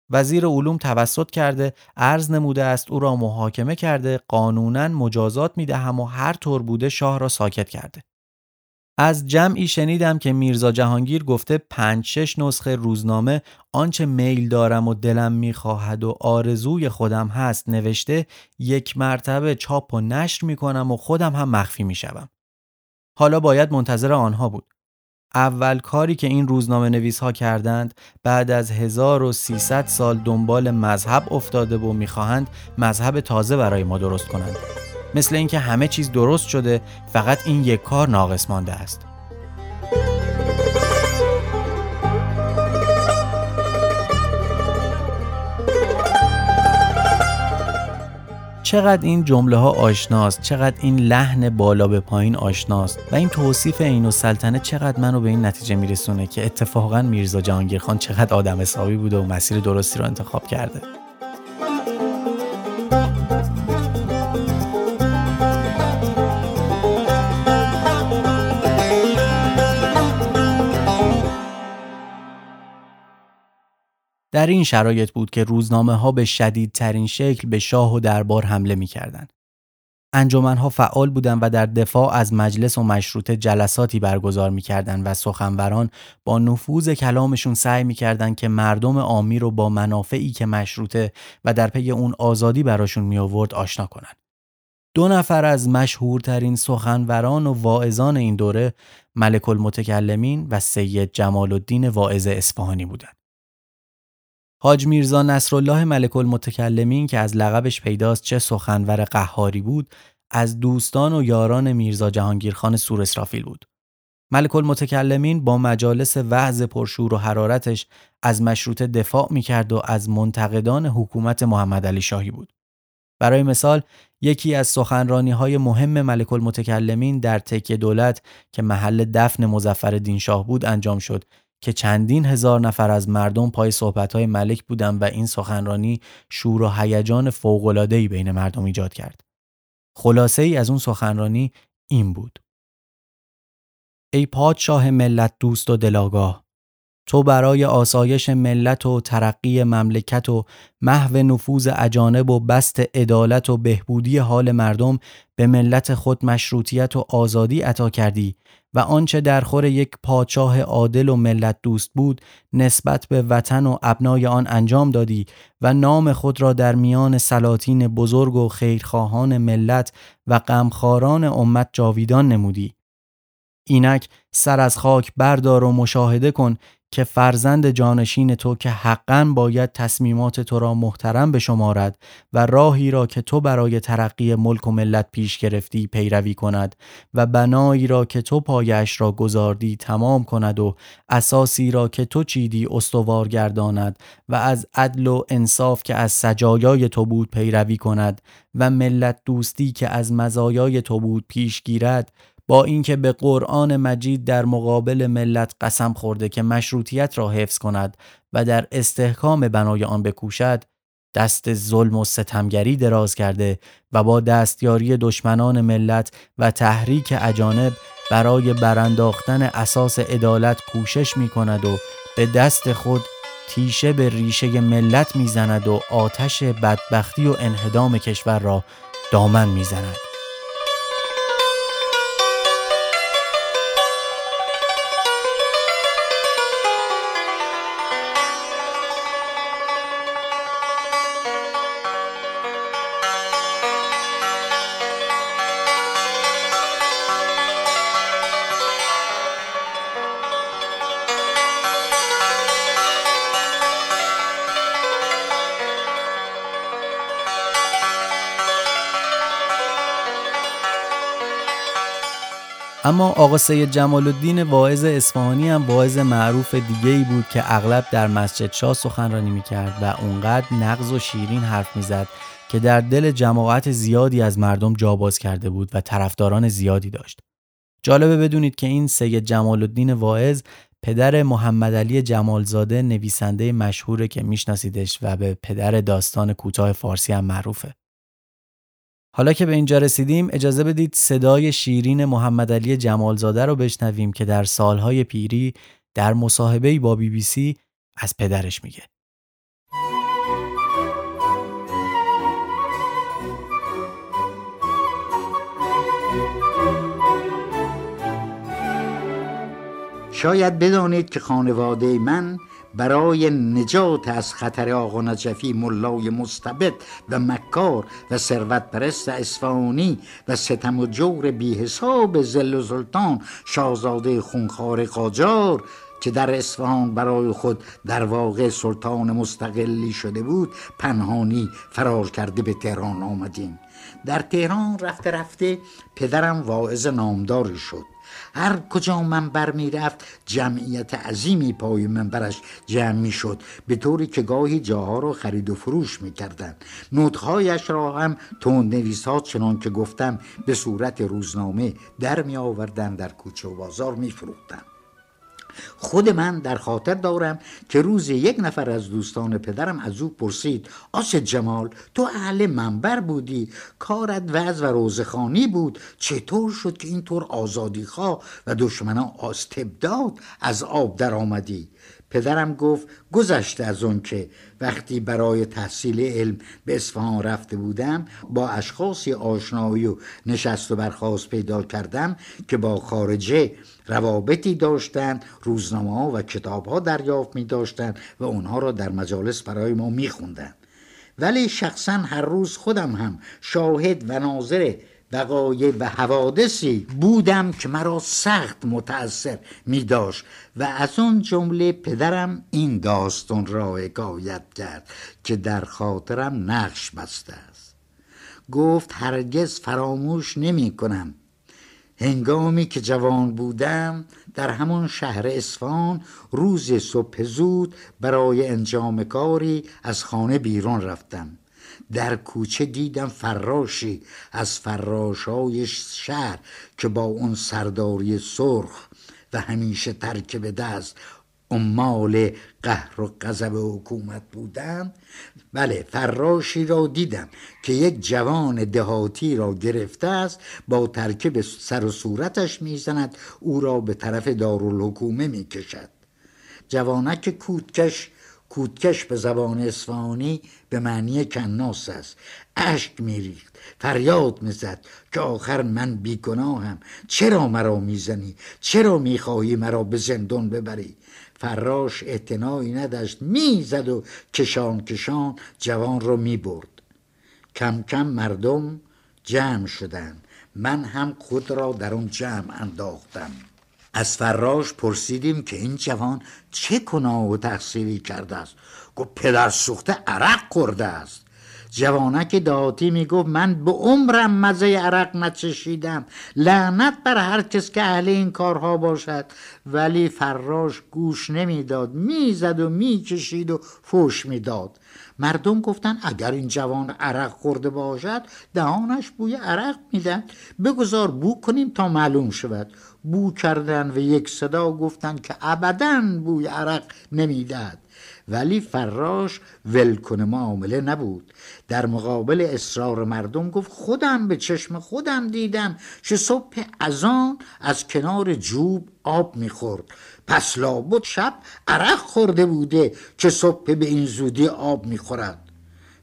Speaker 1: وزیر علوم توسط کرده عرض نموده است او را محاکمه کرده قانونا مجازات می‌دهم و هر طور بوده شاه را ساکت کرده از جمعی شنیدم که میرزا جهانگیر گفته پنج شش نسخه روزنامه آنچه میل دارم و دلم می‌خواهد و آرزوی خودم هست نوشته یک مرتبه چاپ و نشر می‌کنم و خودم هم مخفی می‌شوم. حالا باید منتظر آنها بود. اول کاری که این روزنامه نویس ها کردند بعد از 1300 سال دنبال مذهب افتاده و می‌خواهند مذهب تازه برای ما درست کنند. مثل اینکه همه چیز درست شده فقط این یک کار ناقص مانده است. چقدر این جمله ها آشناست چقدر این لحن بالا به پایین آشناست و این توصیف این و سلطنه چقدر منو به این نتیجه میرسونه که اتفاقا میرزا جهانگیر خان چقدر آدم حسابی بوده و مسیر درستی رو انتخاب کرده. در این شرایط بود که روزنامه ها به شدیدترین شکل به شاه و دربار حمله می کردن. ها فعال بودند و در دفاع از مجلس و مشروطه جلساتی برگزار می‌کردند و سخنوران با نفوذ کلامشون سعی می‌کردند که مردم آمی رو با منافعی که مشروطه و در پی اون آزادی براشون می آورد آشنا کنند. دو نفر از مشهورترین سخنوران و واعظان این دوره ملک المتکلمین و سید جمال الدین واعظ اصفهانی بودند. حاج میرزا نصرالله ملک المتکلمین که از لقبش پیداست چه سخنور قهاری بود از دوستان و یاران میرزا جهانگیرخان سور اسرافیل بود. ملک المتکلمین با مجالس وعظ پرشور و حرارتش از مشروطه دفاع می‌کرد و از منتقدان حکومت محمد علی شاهی بود. برای مثال یکی از سخنرانی های مهم ملک المتکلمین در تکیه دولت که محل دفن مزفر شاه بود انجام شد که چندین هزار نفر از مردم پای صحبتهای ملک بودند و این سخنرانی شور و هیجان فوق‌العاده‌ای بین مردم ایجاد کرد. خلاصه ای از اون سخنرانی این بود. ای پادشاه ملت دوست و دلاگاه تو برای آسایش ملت و ترقی مملکت و محو نفوذ اجانب و بست عدالت و بهبودی حال مردم به ملت خود مشروطیت و آزادی عطا کردی و آنچه در خور یک پادشاه عادل و ملت دوست بود نسبت به وطن و ابنای آن انجام دادی و نام خود را در میان سلاطین بزرگ و خیرخواهان ملت و غمخواران امت جاویدان نمودی. اینک سر از خاک بردار و مشاهده کن که فرزند جانشین تو که حقا باید تصمیمات تو را محترم بشمارد و راهی را که تو برای ترقی ملک و ملت پیش گرفتی پیروی کند و بنایی را که تو پایش را گذاردی تمام کند و اساسی را که تو چیدی استوار گرداند و از عدل و انصاف که از سجایای تو بود پیروی کند و ملت دوستی که از مزایای تو بود پیش گیرد با اینکه به قرآن مجید در مقابل ملت قسم خورده که مشروطیت را حفظ کند و در استحکام بنای آن بکوشد دست ظلم و ستمگری دراز کرده و با دستیاری دشمنان ملت و تحریک اجانب برای برانداختن اساس عدالت کوشش می کند و به دست خود تیشه به ریشه ملت می‌زند و آتش بدبختی و انهدام کشور را دامن می‌زند. اما آقا سید جمال الدین واعظ اصفهانی هم واعظ معروف دیگه ای بود که اغلب در مسجد شاه سخنرانی می‌کرد و اونقدر نغز و شیرین حرف می‌زد که در دل جماعت زیادی از مردم جا باز کرده بود و طرفداران زیادی داشت. جالبه بدونید که این سید جمال الدین واعظ پدر محمد علی جمالزاده نویسنده مشهوره که میشناسیدش و به پدر داستان کوتاه فارسی هم معروفه. حالا که به اینجا رسیدیم اجازه بدید صدای شیرین محمد علی جمالزاده رو بشنویم که در سالهای پیری در مصاحبه با بی بی سی از پدرش میگه.
Speaker 3: شاید بدانید که خانواده من برای نجات از خطر آقا نجفی ملای مستبد و مکار و ثروت پرست اصفهانی و ستم و جور بی حساب زل و سلطان شاهزاده خونخوار قاجار که در اصفهان برای خود در واقع سلطان مستقلی شده بود پنهانی فرار کرده به تهران آمدیم. در تهران رفته رفته پدرم واعظ نامداری شد. هر کجا منبر می‌رفت جمعیت عظیمی پای منبرش جمع می شد به طوری که گاهی جاها را خرید و فروش می‌کردند نوتهایش را هم تند نویس ها چنان که گفتم به صورت روزنامه در می آوردن در کوچه و بازار می فروختن. خود من در خاطر دارم که روز یک نفر از دوستان پدرم از او پرسید آسد جمال تو اهل منبر بودی کارت وز و روزخانی بود چطور شد که اینطور آزادیخواه و دشمنان استبداد از آب در آمدی پدرم گفت گذشته از اون که وقتی برای تحصیل علم به اصفهان رفته بودم با اشخاصی آشنایی و نشست و برخواست پیدا کردم که با خارجه روابطی داشتند روزنامه ها و کتاب ها دریافت می داشتند و اونها را در مجالس برای ما می خوندن. ولی شخصا هر روز خودم هم شاهد و ناظر وقایع و حوادثی بودم که مرا سخت متأثر می داشت و از اون جمله پدرم این داستان را حکایت کرد که در خاطرم نقش بسته است. گفت هرگز فراموش نمی کنم هنگامی که جوان بودم در همون شهر اصفهان روز صبح زود برای انجام کاری از خانه بیرون رفتم. در کوچه دیدم فراشی از فراشای شهر که با اون سرداری سرخ و همیشه ترک به دست عمال قهر و غضب حکومت بودند بله فراشی را دیدم که یک جوان دهاتی را گرفته است با ترکیب سر و صورتش می‌زند او را به طرف دارالحکومه می‌کشد. جوانک کودکش کودکش به زبان اصفهانی به معنی کناس است. اشک میریخت فریاد می‌زد که آخر من بیگناهم. چرا مرا می‌زنی؟ چرا می‌خواهی مرا به زندان ببری؟ فراش اعتنایی نداشت. می‌زد و کشان کشان جوان رو می‌برد. کم کم مردم جمع شدند. من هم خود را در اون جمع انداختم. از فراش پرسیدیم که این جوان چه گناه و تقصیری کرده است. گفت پدر سوخته عرق خورده است. جوانک داتی می‌گفت من به عمرم مزه عرق نچشیدم. لعنت بر هر کس که اهل این کارها باشد. ولی فراش گوش نمی‌داد. می‌زد و می‌کشید و فوش می‌داد. مردم گفتن اگر این جوان عرق خورده باشد دهانش بوی عرق میدن بگذار بو کنیم تا معلوم شود. بو کردن و یک صدا گفتن که ابدا بوی عرق نمی‌دهد. ولی فراش ولکن معامله نبود. در مقابل اصرار مردم گفت خودم به چشم خودم دیدم که صبح ازان از کنار جوب آب می‌خورد. پس لابد شب عرق خورده بوده که صبح به این زودی آب می‌خورد.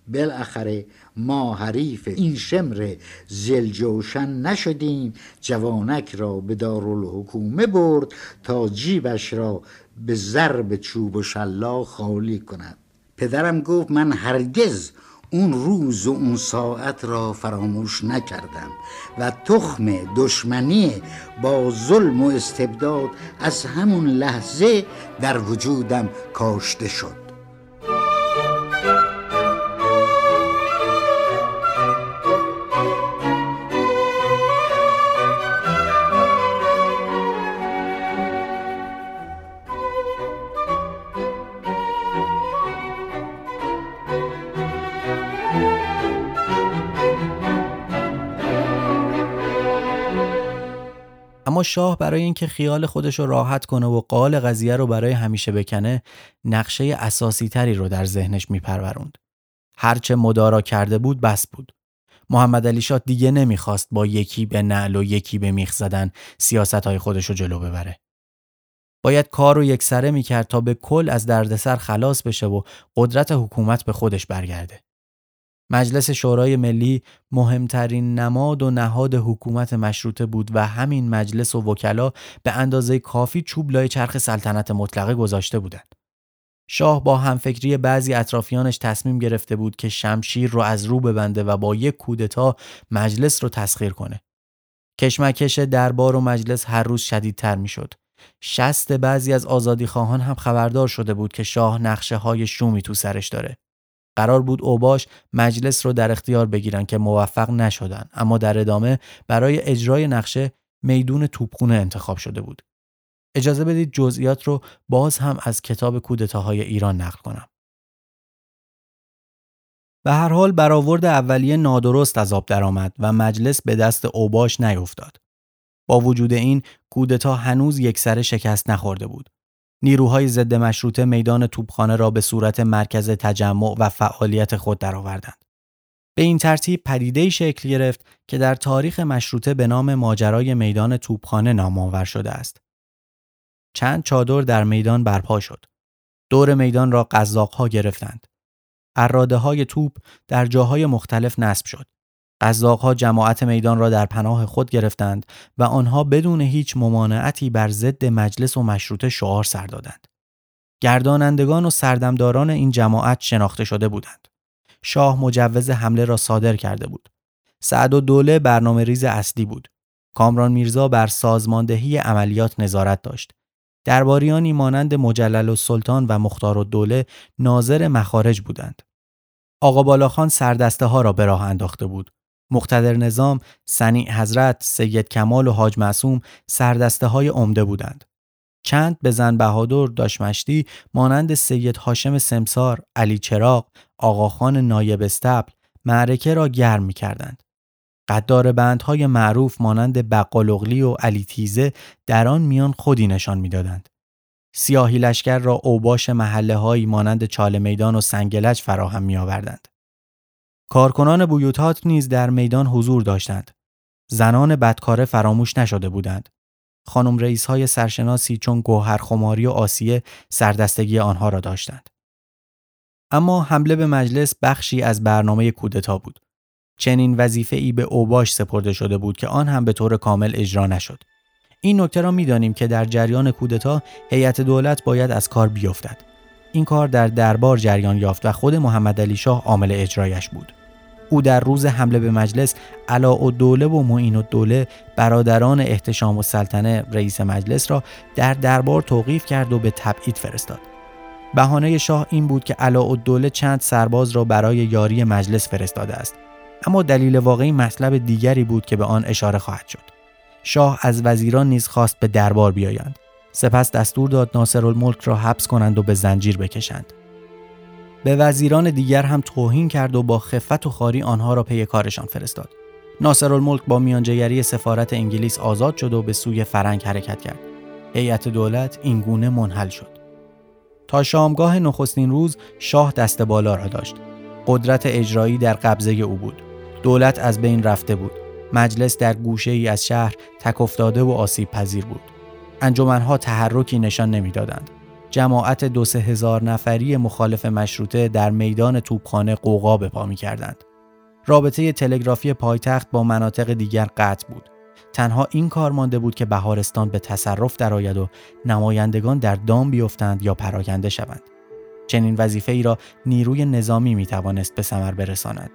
Speaker 3: بالاخره ما حریف این شمر زلجوشن نشدیم جوانک را به دارالحکومه برد تا جیبش را به ضرب چوب و شلا خالی کند. پدرم گفت من هرگز اون روز و اون ساعت را فراموش نکردم و تخم دشمنی با ظلم و استبداد از همون لحظه در وجودم کاشته شد.
Speaker 1: اما شاه برای اینکه خیال خودش رو راحت کنه و قال قضیه رو برای همیشه بکنه نقشه اساسی تری رو در ذهنش میپروروند. هرچه مدارا کرده بود بس بود. محمد علی شاه دیگه نمی‌خواست با یکی به نعل و یکی به میخ زدن سیاست های خودش رو جلو ببره. باید کار رو یکسره می‌کرد تا به کل از دردسر خلاص بشه و قدرت حکومت به خودش برگرده. مجلس شورای ملی مهمترین نماد و نهاد حکومت مشروطه بود و همین مجلس و وکلا به اندازه کافی چوب لای چرخ سلطنت مطلقه گذاشته بودند. شاه با همفکری بعضی اطرافیانش تصمیم گرفته بود که شمشیر رو از رو ببنده و با یک کودتا مجلس رو تسخیر کنه. کشمکش دربار و مجلس هر روز شدیدتر می‌شد. شست بعضی از آزادی خواهان هم خبردار شده بود که شاه نقشه های شومی تو سرش داره. قرار بود اوباش مجلس رو در اختیار بگیرن که موفق نشدن اما در ادامه برای اجرای نقشه میدون توپخونه انتخاب شده بود. اجازه بدید جزئیات رو باز هم از کتاب کودتاهای ایران نقل کنم. به هر حال برآورد اولیه نادرست از آب درآمد و مجلس به دست اوباش نیفتاد. با وجود این کودتا هنوز یک سر شکست نخورده بود. نیروهای ضد مشروطه میدان توپخانه را به صورت مرکز تجمع و فعالیت خود درآوردند. به این ترتیب پدیده شکل گرفت که در تاریخ مشروطه به نام ماجرای میدان توپخانه نام آور شده است. چند چادر در میدان برپا شد. دور میدان را قزاقها گرفتند. اراده های توپ در جاهای مختلف نصب شد. قزاقها جماعت میدان را در پناه خود گرفتند و آنها بدون هیچ ممانعتی بر ضد مجلس و مشروطه شعار سر دادند. گردانندگان و سردمداران این جماعت شناخته شده بودند. شاه مجوز حمله را صادر کرده بود. سعد و دوله برنامه ریز اصلی بود. کامران میرزا بر سازماندهی عملیات نظارت داشت. درباریانی مانند مجلل و سلطان و مختار و دوله ناظر مخارج بودند. آقا بالاخان سردسته ها را به راه انداخته بود. مقتدر نظام، سنی حضرت، سید کمال و حاج معصوم سردسته های عمده بودند. چند به زن بهادر داشمشتی مانند سید هاشم سمسار، علی چراغ، آقاخان نایب استبل معرکه را گرم می کردند. قدار بندهای معروف مانند بقالغلی و علی تیزه در آن میان خودی نشان می‌دادند. سیاهی لشکر را اوباش محله هایی مانند چاله میدان و سنگلج فراهم می آوردند. کارکنان بویوتات نیز در میدان حضور داشتند. زنان بدکاره فراموش نشده بودند. خانم رئیس های سرشناسی چون گوهر خماری و آسیه سردستگی آنها را داشتند. اما حمله به مجلس بخشی از برنامه کودتا بود. چنین وظیفه ای به اوباش سپرده شده بود که آن هم به طور کامل اجرا نشد. این نکته را می‌دانیم که در جریان کودتا هیئت دولت باید از کار بیفتد. این کار در دربار جریان یافت و خود محمد علی شاه عامل اجرایش بود. او در روز حمله به مجلس علا و دوله و معین و دوله برادران احتشام و سلطنه رئیس مجلس را در دربار توقیف کرد و به تبعید فرستاد. بهانه شاه این بود که علا و دوله چند سرباز را برای یاری مجلس فرستاده است اما دلیل واقعی مطلب دیگری بود که به آن اشاره خواهد شد شاه از وزیران نیز خواست به دربار بیایند سپس دستور داد ناصرالملک را حبس کنند و به زنجیر بکشند. به وزیران دیگر هم توهین کرد و با خفت و خاری آنها را پی کارشان فرستاد. ناصرالملک با میانجیگری سفارت انگلیس آزاد شد و به سوی فرنگ حرکت کرد. هیئت دولت این گونه منحل شد. تا شامگاه نخستین روز شاه دست بالا را داشت. قدرت اجرایی در قبضه او بود. دولت از بین رفته بود. مجلس در گوشه ای از شهر تک افتاده و آسیب پذیر بود. انجمنها تحرکی نشان نمی‌دادند جماعت دو سه هزار نفری مخالف مشروطه در میدان توپخانه قوقا به پا می کردند. رابطه تلگرافی پایتخت با مناطق دیگر قطع بود. تنها این کار مانده بود که بهارستان به تصرف درآید و نمایندگان در دام بیفتند یا پراکنده شوند. چنین وظیفه ای را نیروی نظامی می توانست به ثمر برساند.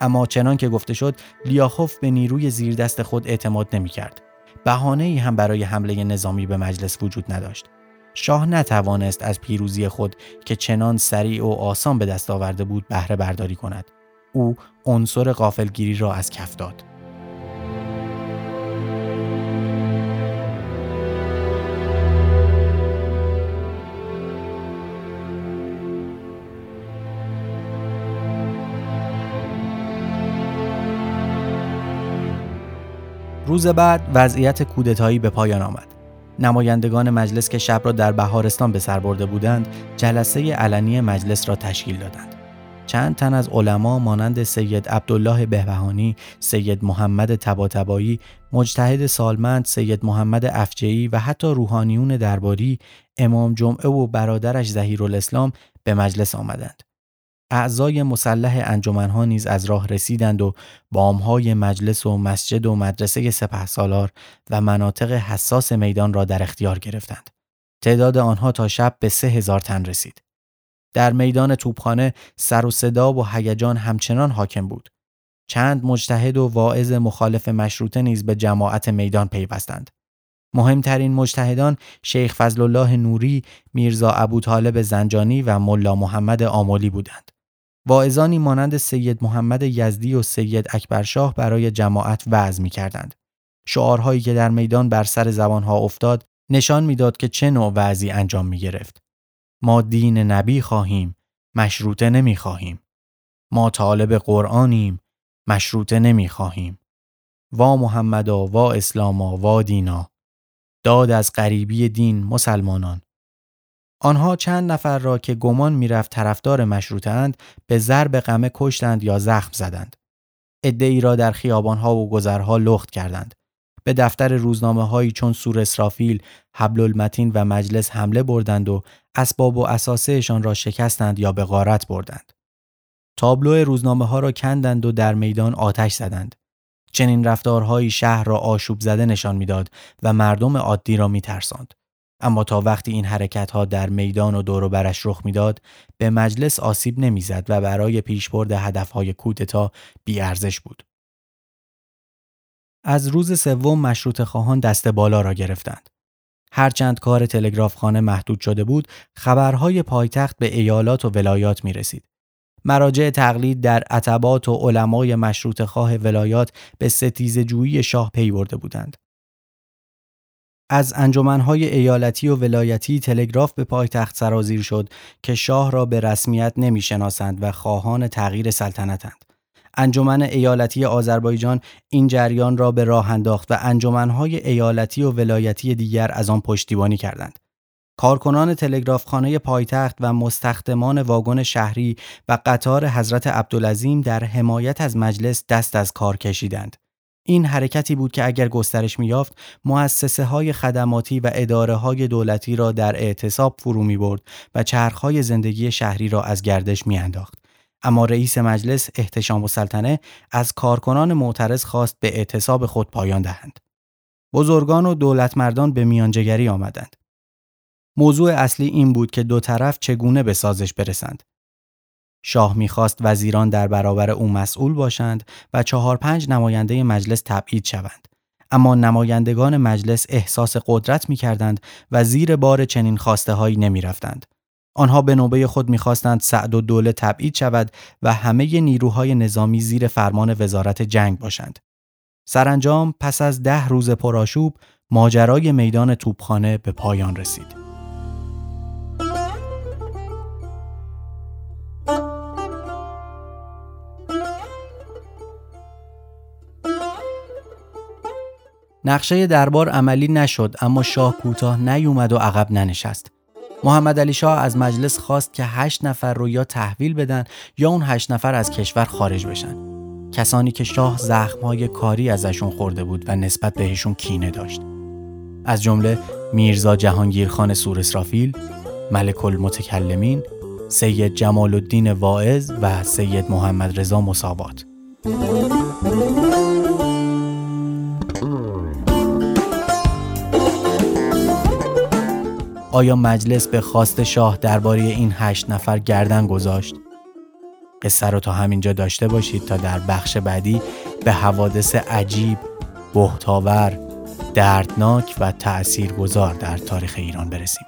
Speaker 1: اما چنان که گفته شد لیاخوف به نیروی زیردست خود اعتماد نمی کرد. بهانه ای هم برای حمله نظامی به مجلس وجود نداشت. شاه نتوانست از پیروزی خود که چنان سریع و آسان به دست آورده بود بهره برداری کند. او عنصر غافلگیری را از کف داد. روز بعد وضعیت کودتایی به پایان آمد. نمایندگان مجلس که شب را در بهارستان به سر برده بودند، جلسه علنی مجلس را تشکیل دادند. چند تن از علما مانند سید عبدالله بهبهانی، سید محمد تباتبایی، مجتهد سالمند سید محمد افجعی و حتی روحانیون درباری امام جمعه و برادرش الاسلام به مجلس آمدند. اعضای مسلح انجمنها نیز از راه رسیدند و بامهای مجلس و مسجد و مدرسه سپه سالار و مناطق حساس میدان را در اختیار گرفتند. تعداد آنها تا شب به سه هزار تن رسید. در میدان توپخانه سر و صدا و هیجان همچنان حاکم بود. چند مجتهد و واعظ مخالف مشروطه نیز به جماعت میدان پیوستند. مهمترین مجتهدان شیخ فضل الله نوری، میرزا ابو طالب زنجانی و ملا محمد آمولی بودند. واعظانی مانند سید محمد یزدی و سید اکبرشاه برای جماعت وعظ می کردند. شعارهایی که در میدان بر سر زبانها افتاد نشان می‌داد که چه نوع وعظی انجام می گرفت. ما دین نبی خواهیم، مشروطه نمی خواهیم. ما طالب قرآنیم، مشروطه نمی خواهیم. وا محمدا وا اسلاما وا دینا داد از غریبی دین مسلمانان آنها چند نفر را که گمان می‌رفت طرفدار مشروطه به ضرب قمه کشتند یا زخم زدند. ای را در خیابانها و گذرها لخت کردند. به دفتر روزنامه هایی چون سور اسرافیل، حبل المتین و مجلس حمله بردند و اسباب و اساسهشان را شکستند یا به غارت بردند. تابلو روزنامه ها را کندند و در میدان آتش زدند. چنین رفتارهایی شهر را آشوب زده نشان می‌داد و مردم عادی را میترساند. اما تا وقتی این حرکت ها در میدان و دور و برش رخ می‌داد به مجلس آسیب نمی‌زد و برای پیشبرد هدفهای کودتا بیارزش بود. از روز سوم مشروط خواهان دست بالا را گرفتند. هرچند کار تلگرافخانه محدود شده بود، خبرهای پایتخت به ایالات و ولایات می رسید. مراجع تقلید در عتبات و علمای مشروط خواه ولایات به ستیز جویی شاه پی برده بودند. از انجمنهای ایالتی و ولایتی تلگراف به پایتخت سرازیر شد که شاه را به رسمیت نمی‌شناسند و خواهان تغییر سلطنتند. انجمن ایالتی آذربایجان این جریان را به راه انداخت و انجمنهای ایالتی و ولایتی دیگر از آن پشتیبانی کردند. کارکنان تلگرافخانه پایتخت و مستخدمان واگن شهری و قطار حضرت عبدالعظیم در حمایت از مجلس دست از کار کشیدند. این حرکتی بود که اگر گسترش میافت مؤسسه های خدماتی و اداره های دولتی را در اعتصاب فرو می برد و چرخهای زندگی شهری را از گردش میانداخت. اما رئیس مجلس احتشام و سلطنه از کارکنان معترض خواست به اعتصاب خود پایان دهند. بزرگان و دولتمردان به میانجگری آمدند. موضوع اصلی این بود که دو طرف چگونه به سازش برسند. شاه می‌خواست وزیران در برابر او مسئول باشند و چهار پنج نماینده مجلس تبعید شوند. اما نمایندگان مجلس احساس قدرت می کردند و زیر بار چنین خواسته هایی نمی رفتند. آنها به نوبه خود می‌خواستند سعد و دوله تبعید شود و همه نیروهای نظامی زیر فرمان وزارت جنگ باشند. سرانجام پس از ده روز پرآشوب ماجرای میدان توپخانه به پایان رسید. نقشه دربار عملی نشد اما شاه کوتاه نیومد و عقب ننشست. محمد علی شاه از مجلس خواست که هشت نفر رو یا تحویل بدن یا اون هشت نفر از کشور خارج بشن. کسانی که شاه زخمهای کاری ازشون خورده بود و نسبت بهشون کینه داشت. از جمله میرزا جهانگیرخان سور اسرافیل، ملک المتکلمین، سید جمال الدین واعظ و سید محمد رضا مصابات. آیا مجلس به خواست شاه درباره این هشت نفر گردن گذاشت؟ قصه رو تا همینجا داشته باشید تا در بخش بعدی به حوادث عجیب، بهتاور، دردناک و تأثیرگذار در تاریخ ایران برسیم.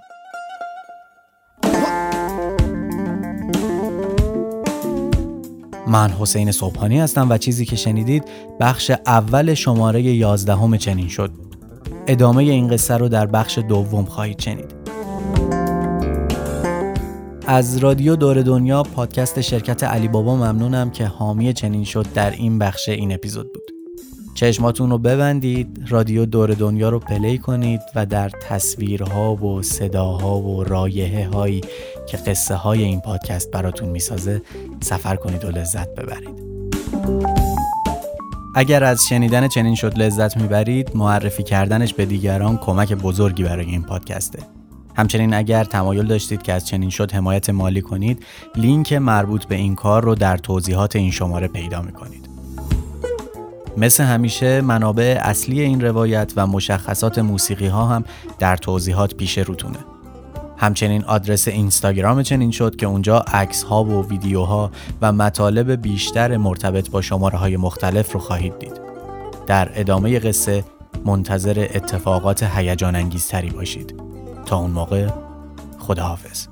Speaker 1: من حسین صبحانی هستم و چیزی که شنیدید بخش اول شماره یازدهم چنین شد. ادامه این قصه رو در بخش دوم خواهید شنید. از رادیو دور دنیا پادکست شرکت علی بابا ممنونم که حامی چنین شد در این بخش این اپیزود بود. چشماتون رو ببندید، رادیو دور دنیا رو پلی کنید و در تصویرها و صداها و رایه هایی که قصه های این پادکست براتون می‌سازه سفر کنید و لذت ببرید. اگر از شنیدن چنین شد لذت می‌برید معرفی کردنش به دیگران کمک بزرگی برای این پادکسته. همچنین اگر تمایل داشتید که از چنین شد حمایت مالی کنید لینک مربوط به این کار رو در توضیحات این شماره پیدا می‌کنید مثل همیشه منابع اصلی این روایت و مشخصات موسیقی ها هم در توضیحات پیش روتونه همچنین آدرس اینستاگرام چنین شد که اونجا عکس ها و ویدیوها و مطالب بیشتر مرتبط با شماره های مختلف رو خواهید دید. در ادامه قصه منتظر اتفاقات هیجان انگیزتری باشید. اون موقع خداحافظ.